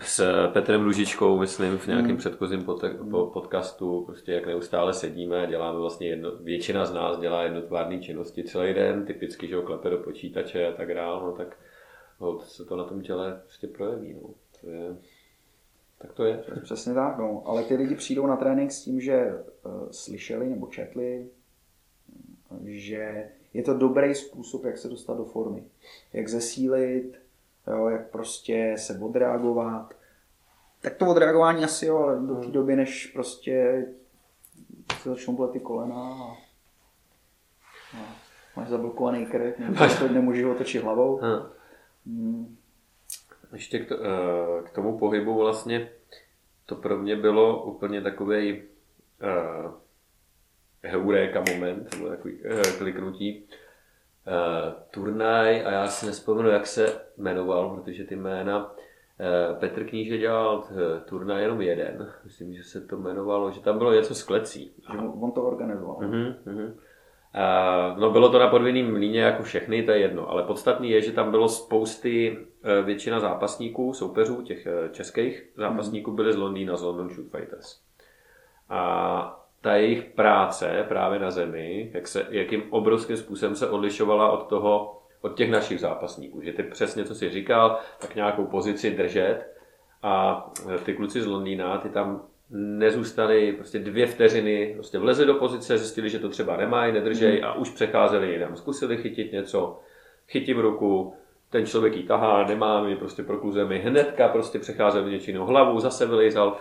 A: s Petrem Lužičkou, myslím, v nějakém hmm. předchozím pod, po, podcastu, prostě jak neustále sedíme a děláme vlastně jedno, většina z nás dělá jednotvárné činnosti celý den, typicky, že ho klepe do počítače a tak dále, no tak se to na tom těle prostě projeví, no. To je, tak to je.
B: Přesně tak, no. Ale ty lidi přijdou na trénink s tím, že uh, slyšeli nebo četli, že je to dobrý způsob, jak se dostat do formy. Jak zesílit, jo, jak prostě se odreagovat. Tak to odreagování asi jo, ale do té hmm. doby, než prostě se začnou bolet ty kolena a, a máš zablokovaný krk, to nemůžeš otočit hlavou. Hmm.
A: Ještě k, to, eh, k tomu pohybu vlastně, to pro mě bylo úplně takový uh, heuréka moment, nebo takový uh, kliknutí, uh, turnaj a já si nespomenu, jak se jmenoval, protože ty jména uh, Petr Kníže dělal eh, turnaj jenom jeden. Myslím, že se to jmenovalo, že tam bylo něco s klecí.
B: Že on to organizoval. Uh-huh,
A: uh-huh. Uh, no bylo to na podvinném mlíně jako všechny, to je jedno, ale podstatný je, že tam bylo spousty, uh, většina zápasníků, soupeřů, těch uh, českých zápasníků byly z Londýna, z London Shoot Fighters. A ta jejich práce právě na zemi, jak se, jakým obrovským způsobem se odlišovala od toho, od těch našich zápasníků. Že ty přesně, co jsi říkal, tak nějakou pozici držet a ty kluci z Londýna, ty tam nezůstali prostě dvě vteřiny, prostě vlezli do pozice, zjistili, že to třeba nemají, nedržej mm. a už přecházeli jinam. Zkusili chytit něco, chytím ruku, ten člověk ji tahá, nemá mi, prostě prokluzemi, hnedka prostě přecházel něčího hlavu, zase vylejzal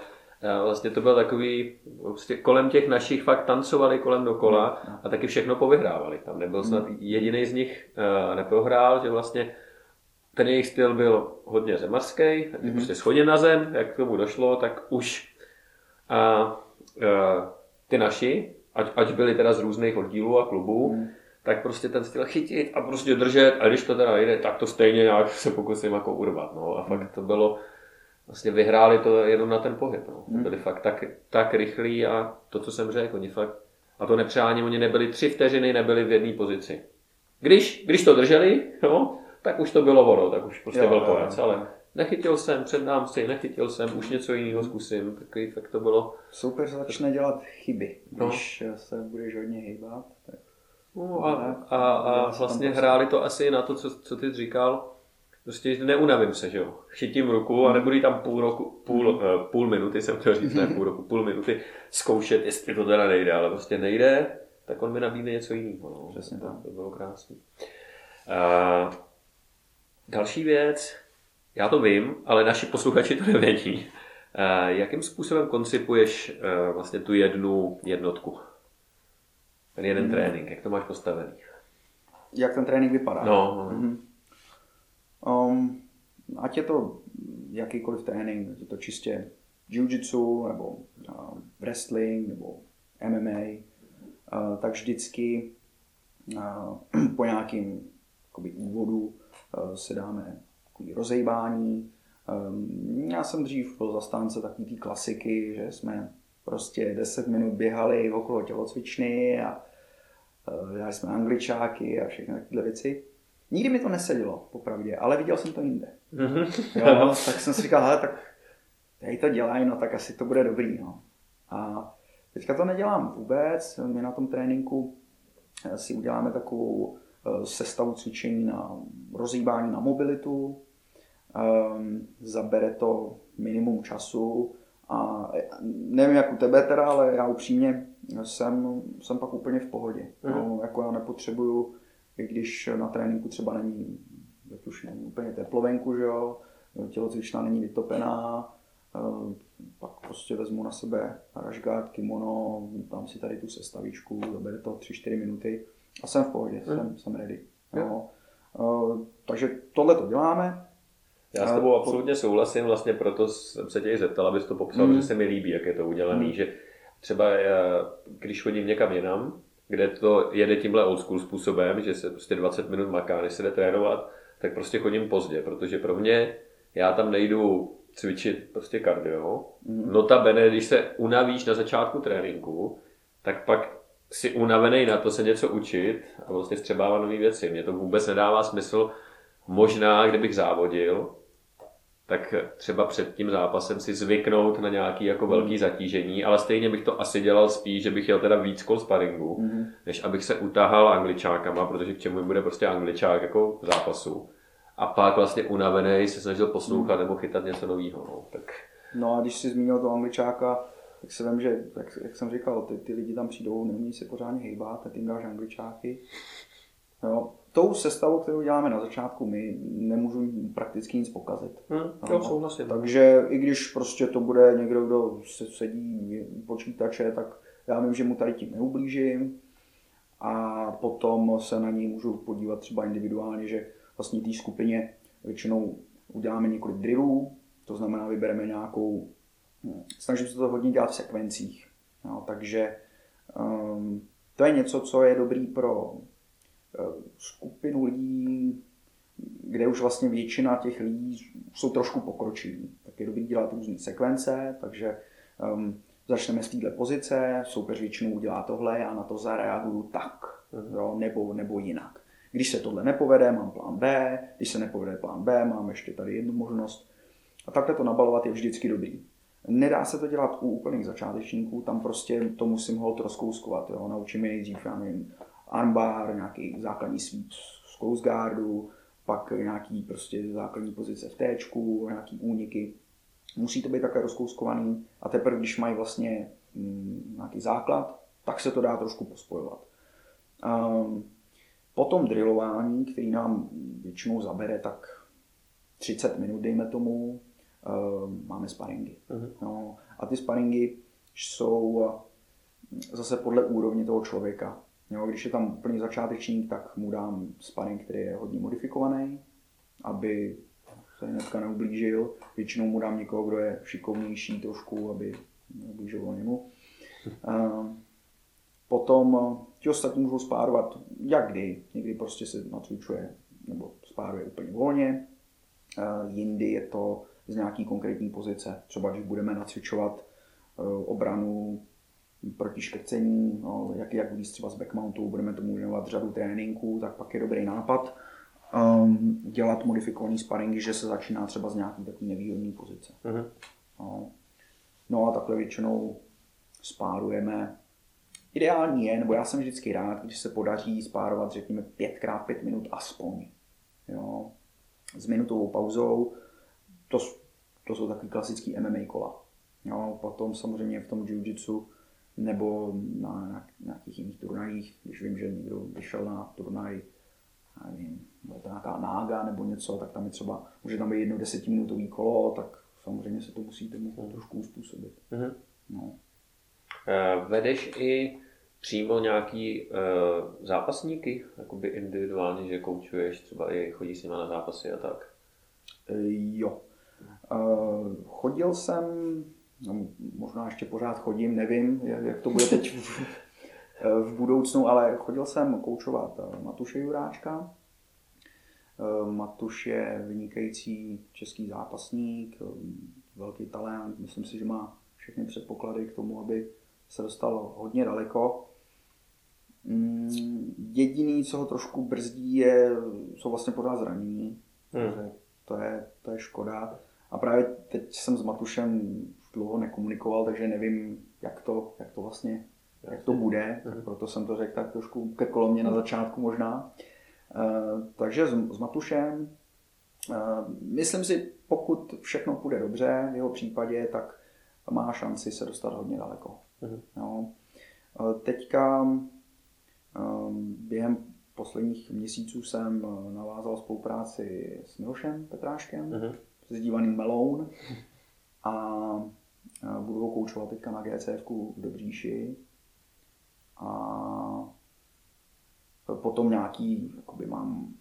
A: vlastně to byl takový, vlastně kolem těch našich fakt tancovali kolem dokola a taky všechno povyhrávali. Tam nebyl snad hmm. jediný z nich uh, neprohrál, že vlastně ten jejich styl byl hodně zemarský, mm-hmm. prostě schodě na zem, jak k tomu došlo, tak už a, uh, ty naši, ať, ať byli teda z různých oddílů a klubů, mm. tak prostě ten styl chytit a prostě držet a když to teda jde, tak to stejně nějak se pokusím jako urvat. No. A fakt to bylo, vlastně vyhráli to jenom na ten pohyb. No. Hmm. Byli fakt tak, tak rychlí a to, co jsem řekl, oni fakt, a to nepřání, oni nebyli tři vteřiny, nebyli v jedné pozici. Když, když to drželi, no, tak už to bylo ono, tak už prostě jo, byl konec, ale nechytil jsem před nám si, nechytil jsem, už něco jiného zkusím, takový, tak to bylo.
B: Super začne dělat chyby, no. když se budeš hodně hýbat. Tak...
A: No a, a, a vlastně hráli to asi na to, co, co ty říkal, prostě neunavím se, že jo. Chytím ruku a nebudu tam půl, roku, půl, uh, půl minuty, jsem chtěl říct, ne půl roku, půl minuty zkoušet, jestli to teda nejde, ale prostě nejde, tak on mi nabídne něco jiného. No.
B: Přesně tak.
A: To bylo krásné. Uh, další věc, já to vím, ale naši posluchači to nevědí. Uh, jakým způsobem koncipuješ uh, vlastně tu jednu jednotku? Ten jeden hmm. trénink, jak to máš postavený?
B: Jak ten trénink vypadá?
A: No. Hmm.
B: Um, ať je to jakýkoliv trénink, je to čistě jiu-jitsu nebo uh, wrestling nebo MMA, uh, tak vždycky uh, po nějakým jakoby, úvodu uh, si dáme takový rozejbání. Um, já jsem dřív byl zastánce takové té klasiky, že jsme prostě 10 minut běhali okolo tělocvičny a uh, dělali jsme angličáky a všechny takové věci. Nikdy mi to nesedělo, popravdě, ale viděl jsem to jinde. Mm-hmm. Jo, tak jsem si říkal, hele, tak tady to dělají, no tak asi to bude dobrý. No. A teďka to nedělám vůbec, my na tom tréninku eh, si uděláme takovou eh, sestavu cvičení na rozhýbání na mobilitu, um, zabere to minimum času a eh, nevím jak u tebe teda, ale já upřímně jsem, jsem pak úplně v pohodě. Mm. No, jako já nepotřebuju i když na tréninku třeba není, jak už není úplně teplovenku, že jo, tělocvična není vytopená, pak prostě vezmu na sebe rašgard, kimono, dám si tady tu sestavičku, zabere to 3-4 minuty a jsem v pohodě, hmm. jsem, jsem ready. No. takže tohle to děláme.
A: Já s tebou absolutně souhlasím, vlastně proto jsem se tě zeptal, abys to popsal, mm. že se mi líbí, jak je to udělané, mm. že třeba já, když chodím někam jinam, kde to jede tímhle old school způsobem, že se prostě 20 minut maká, než se jde trénovat, tak prostě chodím pozdě, protože pro mě, já tam nejdu cvičit prostě kardio. Mm. Notabene, když se unavíš na začátku tréninku, tak pak si unavený na to se něco učit a vlastně střebávat nové věci. Mně to vůbec nedává smysl. Možná, kdybych závodil, tak třeba před tím zápasem si zvyknout na nějaký jako velký zatížení, ale stejně bych to asi dělal spíš, že bych jel teda víc kol sparingu, mm. než abych se utahal angličákama, protože k čemu bude prostě angličák jako v zápasu. A pak vlastně unavený se snažil poslouchat mm. nebo chytat něco nového. No. Tak...
B: no a když jsi zmínil toho angličáka, tak se vím, že, jak, jak jsem říkal, ty, ty lidi tam přijdou, neumí se pořádně hejbat, a ty jim dáš angličáky. Jo, tou sestavou, kterou děláme na začátku my, nemůžu prakticky nic pokazit.
A: Hmm, jo, souhlasím.
B: Takže i když prostě to bude někdo, kdo se sedí počítače, tak já vím, že mu tady tím neublížím a potom se na něj můžu podívat třeba individuálně, že vlastně té skupině většinou uděláme několik drillů, to znamená vybereme nějakou, hm, snažím se to hodně dělat v sekvencích, no, takže um, to je něco, co je dobrý pro skupinu lidí, kde už vlastně většina těch lidí jsou trošku pokročilí. Tak je dobrý dělat různé sekvence, takže um, začneme z této pozice, soupeř většinou udělá tohle, já na to zareaguju tak, mm. jo, nebo, nebo jinak. Když se tohle nepovede, mám plán B, když se nepovede plán B, mám ještě tady jednu možnost. A takhle to nabalovat je vždycky dobrý. Nedá se to dělat u úplných začátečníků, tam prostě to musím hold rozkouskovat. Jo. Naučím je nejdřív, já nevím, armbar, nějaký základní sweep z close guardu, pak nějaký prostě základní pozice v T, nějaký úniky. Musí to být také rozkouskovaný a teprve, když mají vlastně mm, nějaký základ, tak se to dá trošku pospojovat. Um, potom drillování, který nám většinou zabere tak 30 minut, dejme tomu, um, máme sparingy. Uh-huh. No, a ty sparingy jsou zase podle úrovně toho člověka. Jo, když je tam úplný začátečník, tak mu dám sparring, který je hodně modifikovaný, aby se hnedka neublížil. Většinou mu dám někoho, kdo je šikovnější trošku, aby neublížil němu. Potom ti ostatní můžou spárovat jak kdy. Někdy prostě se nacvičuje nebo spáruje úplně volně. Jindy je to z nějaký konkrétní pozice. Třeba když budeme nacvičovat e, obranu proti škrcení, no, jak, jak víc třeba z backmountu, budeme tomu věnovat řadu tréninků, tak pak je dobrý nápad um, dělat modifikovaný sparingy, že se začíná třeba z nějaký takový nevýhodný pozice. Uh-huh. No. no a takhle většinou spárujeme. Ideální je, nebo já jsem vždycky rád, když se podaří spárovat, řekněme, 5x5 minut aspoň. Jo. S minutovou pauzou. To, to jsou takový klasický MMA kola. Jo, potom samozřejmě v tom jiu-jitsu nebo na nějakých jiných turnajích, když vím, že někdo vyšel na turnaj, nevím, bude to nějaká nága nebo něco, tak tam je třeba, může tam být jedno desetiminutový kolo, tak samozřejmě se to musí tomu mm. trošku uspůsobit. Mm-hmm. No.
A: Uh, vedeš i přímo nějaký uh, zápasníky, jakoby individuálně, že koučuješ, třeba i chodíš s nimi na zápasy a tak?
B: Uh, jo. Uh, chodil jsem no, možná ještě pořád chodím, nevím, jak to bude teď v, v budoucnu, ale chodil jsem koučovat eh, Matuše Juráčka. Eh, Matuš je vynikající český zápasník, eh, velký talent, myslím si, že má všechny předpoklady k tomu, aby se dostal hodně daleko. Mm, jediný, co ho trošku brzdí, je, jsou vlastně pořád zranění. Hmm. To, je, to je škoda. A právě teď jsem s Matušem dlouho nekomunikoval, takže nevím, jak to, jak to vlastně jak to bude, tak proto jsem to řekl tak trošku ke kolomě na začátku možná. Uh, takže s, s Matušem, uh, myslím si, pokud všechno půjde dobře v jeho případě, tak má šanci se dostat hodně daleko. No. Teďka během posledních měsíců jsem navázal spolupráci s Milošem Petráškem, uh-huh. s dívaným Meloun. a budu ho koučovat teďka na GCF v Dobříši a potom nějaký, jakoby mám,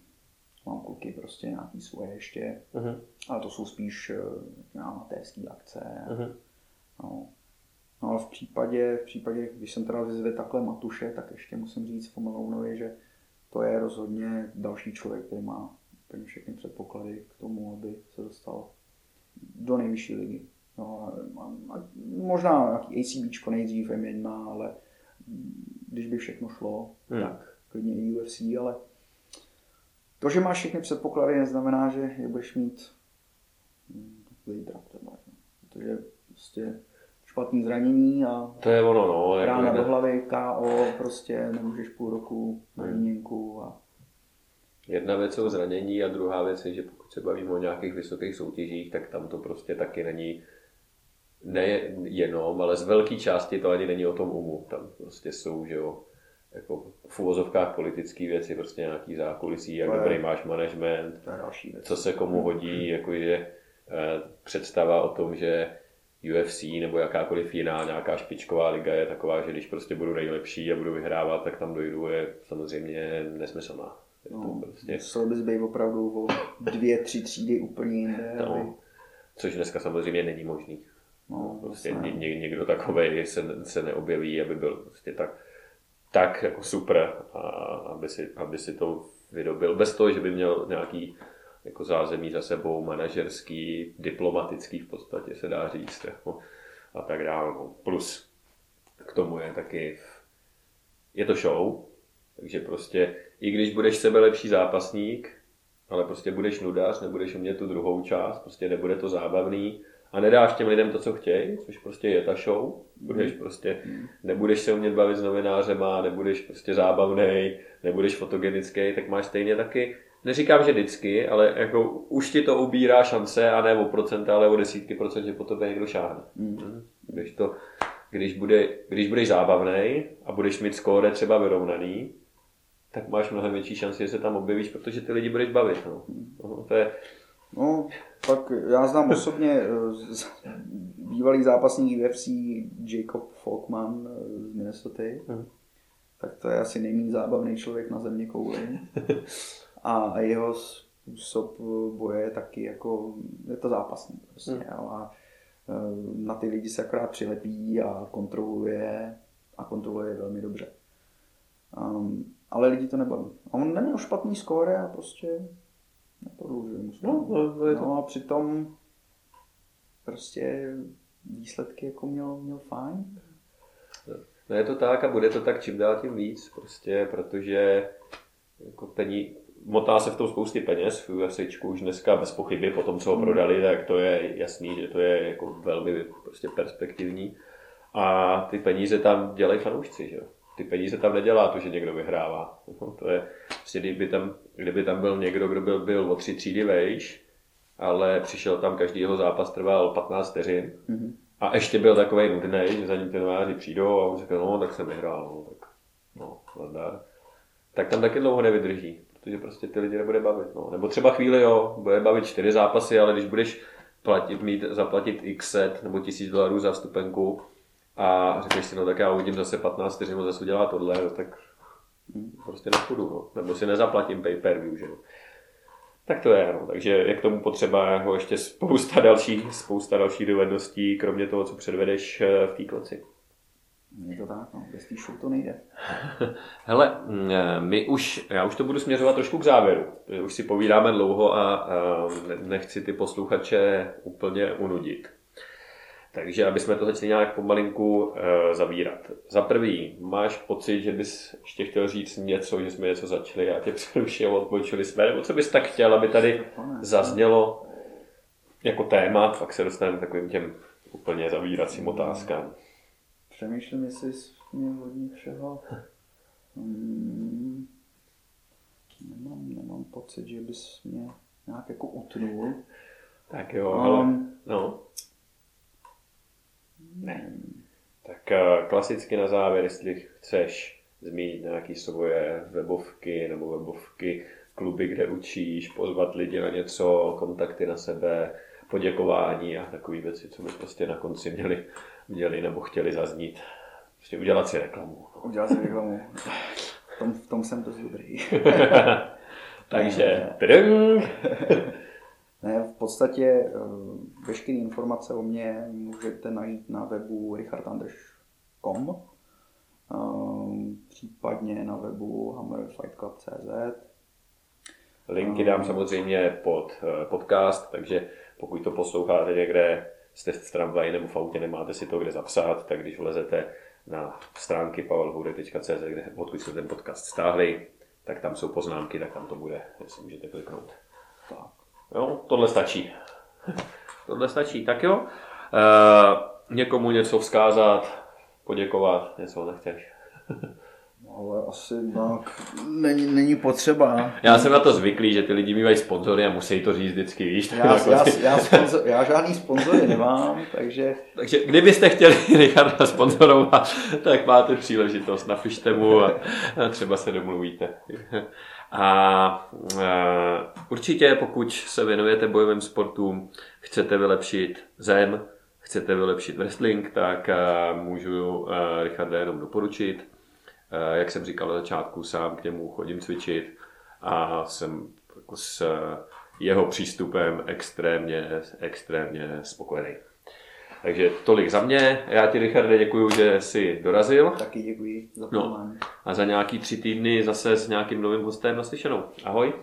B: mám kluky prostě nějaký svoje ještě, uh-huh. ale to jsou spíš eh, amatérské akce. Uh-huh. No. no. ale v případě, v případě, když jsem teda vyzvedl takhle Matuše, tak ještě musím říct Fomelounovi, že to je rozhodně další člověk, který má úplně všechny předpoklady k tomu, aby se dostal do nejvyšší ligy. No, a, a, možná nějaký ACBčko nejdřív M1, ale když by všechno šlo, hmm. tak klidně i UFC, ale to, že máš všechny předpoklady, neznamená, že je budeš mít zítra třeba. Protože prostě špatný zranění a
A: to je ono, no,
B: rána jako do hlavy, KO, prostě nemůžeš půl roku na hmm. výměnku a
A: Jedna věc jsou zranění a druhá věc je, že pokud se bavíme o nějakých vysokých soutěžích, tak tam to prostě taky není nejenom, ale z velké části to ani není o tom umu. Tam prostě jsou, že jo, jako v uvozovkách politické věci, prostě nějaký zákulisí, jak dobrý máš management, co se komu hodí, jako je představa o tom, že UFC nebo jakákoliv jiná nějaká špičková liga je taková, že když prostě budu nejlepší a budu vyhrávat, tak tam dojdu, je samozřejmě nesmyslná.
B: No, prostě... Musel bys být opravdu o dvě, tři třídy úplně jinde. No, aby...
A: Což dneska samozřejmě není možný. No, prostě ně, ně, někdo takový se, se neobjeví, aby byl prostě tak, tak jako super, a aby, si, aby si to vydobil. Bez toho, že by měl nějaký jako zázemí za sebou, manažerský, diplomatický v podstatě se dá říct. Jako, a tak dále. No, plus k tomu je taky, je to show, takže prostě, i když budeš sebe lepší zápasník, ale prostě budeš nudář, nebudeš umět tu druhou část, prostě nebude to zábavný, a nedáš těm lidem to, co chtějí, což prostě je ta show, budeš prostě, nebudeš se umět bavit s novinářema, nebudeš prostě zábavný, nebudeš fotogenický, tak máš stejně taky, neříkám, že vždycky, ale jako už ti to ubírá šance a ne o procenta, ale o desítky procent, že po tobě někdo šáhne. Mm. Když, to, když, bude, když budeš zábavný a budeš mít skóre třeba vyrovnaný, tak máš mnohem větší šanci, že se tam objevíš, protože ty lidi budeš bavit. No. No, to je,
B: No, tak já znám osobně eh, bývalý zápasník UFC Jacob Falkman eh, z Minnesota. Hmm. Tak to je asi nejméně zábavný člověk na země kouli. A jeho způsob boje je taky jako, je to zápasný prostě. Hmm. A eh, na ty lidi se akorát přilepí a kontroluje a kontroluje velmi dobře. Um, ale lidi to nebaví. A on neměl špatný skóre a prostě neprodlužuje mu no, no, je to... no a přitom prostě výsledky jako měl, měl fajn.
A: No je to tak a bude to tak čím dál tím víc, prostě, protože jako pení, motá se v tom spousty peněz v UFCčku už dneska bez pochyby po tom, co ho hmm. prodali, tak to je jasný, že to je jako velmi prostě perspektivní. A ty peníze tam dělají fanoušci, že jo ty peníze tam nedělá to, že někdo vyhrává. No, to je, prostě kdyby, tam, kdyby tam byl někdo, kdo byl, byl o tři třídy vejš, ale přišel tam každý jeho zápas trval 15 vteřin mm-hmm. a ještě byl takový nudný, že za ním ty nováři přijdou a on řekl, no tak jsem vyhrál, no tak no, nadár. Tak tam taky dlouho nevydrží, protože prostě ty lidi nebude bavit. No. Nebo třeba chvíli, jo, bude bavit čtyři zápasy, ale když budeš platit, mít, zaplatit x set nebo tisíc dolarů za vstupenku, a řekneš si, no tak já uvidím zase 15 vteřin, zase udělá tohle, no, tak prostě nepůjdu, no. nebo si nezaplatím pay per view, že. Tak to je, no. takže je k tomu potřeba jako ještě spousta dalších, spousta dalších dovedností, kromě toho, co předvedeš eh, v té kloci.
B: Je to tak, no. bez té to nejde.
A: Hele, mm, eh, my už, já už to budu směřovat trošku k závěru. Už si povídáme dlouho a, a nechci ty posluchače úplně unudit. Takže aby jsme to začali nějak pomalinku uh, zavírat. Za prvý, máš pocit, že bys ještě chtěl říct něco, že jsme něco začali a tě přerušil, odpočili jsme, nebo co bys tak chtěl, aby tady zaznělo jako téma, pak se dostaneme k takovým těm úplně zavíracím otázkám.
B: Přemýšlím, jestli mě hodně všeho... Hmm, nemám, nemám pocit, že bys mě nějak jako utnul.
A: Tak jo, um, ale no. Ne. Tak eh, klasicky na závěr, jestli chceš zmínit nějaké svoje webovky nebo webovky, kluby, kde učíš, pozvat lidi na něco, kontakty na sebe, poděkování a takové věci, co by prostě na konci měli, měli nebo chtěli zaznít. Prostě udělat si reklamu.
B: Udělat si reklamu. V tom, v tom jsem to dobrý.
A: Takže!
B: Ne, v podstatě eh, veškeré informace o mě můžete najít na webu richardandrž.com eh, případně na webu hammerfightclub.cz
A: Linky dám samozřejmě pod eh, podcast, takže pokud to posloucháte někde, jste v tramvaji nebo v autě, nemáte si to kde zapsat, tak když vlezete na stránky pavelhude.cz, kde, odkud jste ten podcast stáhli, tak tam jsou poznámky, tak tam to bude, jestli můžete kliknout. Tak. Jo, tohle stačí. tohle stačí, tak jo. E, někomu něco vzkázat, poděkovat, něco nechceš.
B: Ale asi tak není, není potřeba.
A: Já jsem na to zvyklý, že ty lidi mývají sponzory a musí to říct vždycky, víš?
B: Já, já, já, sponzor, já žádný sponzory nemám, takže...
A: Takže kdybyste chtěli Richarda sponzorovat, tak máte příležitost, napište mu a, a třeba se domluvíte. A, a určitě, pokud se věnujete bojovým sportům, chcete vylepšit zem, chcete vylepšit wrestling, tak můžu Richarda jenom doporučit jak jsem říkal na začátku, sám k němu chodím cvičit a jsem jako s jeho přístupem extrémně, extrémně spokojený. Takže tolik za mě. Já ti, Richarde, děkuji, že jsi dorazil.
B: Taky děkuji za
A: no. A za nějaký tři týdny zase s nějakým novým hostem naslyšenou. Ahoj.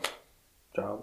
B: Čau.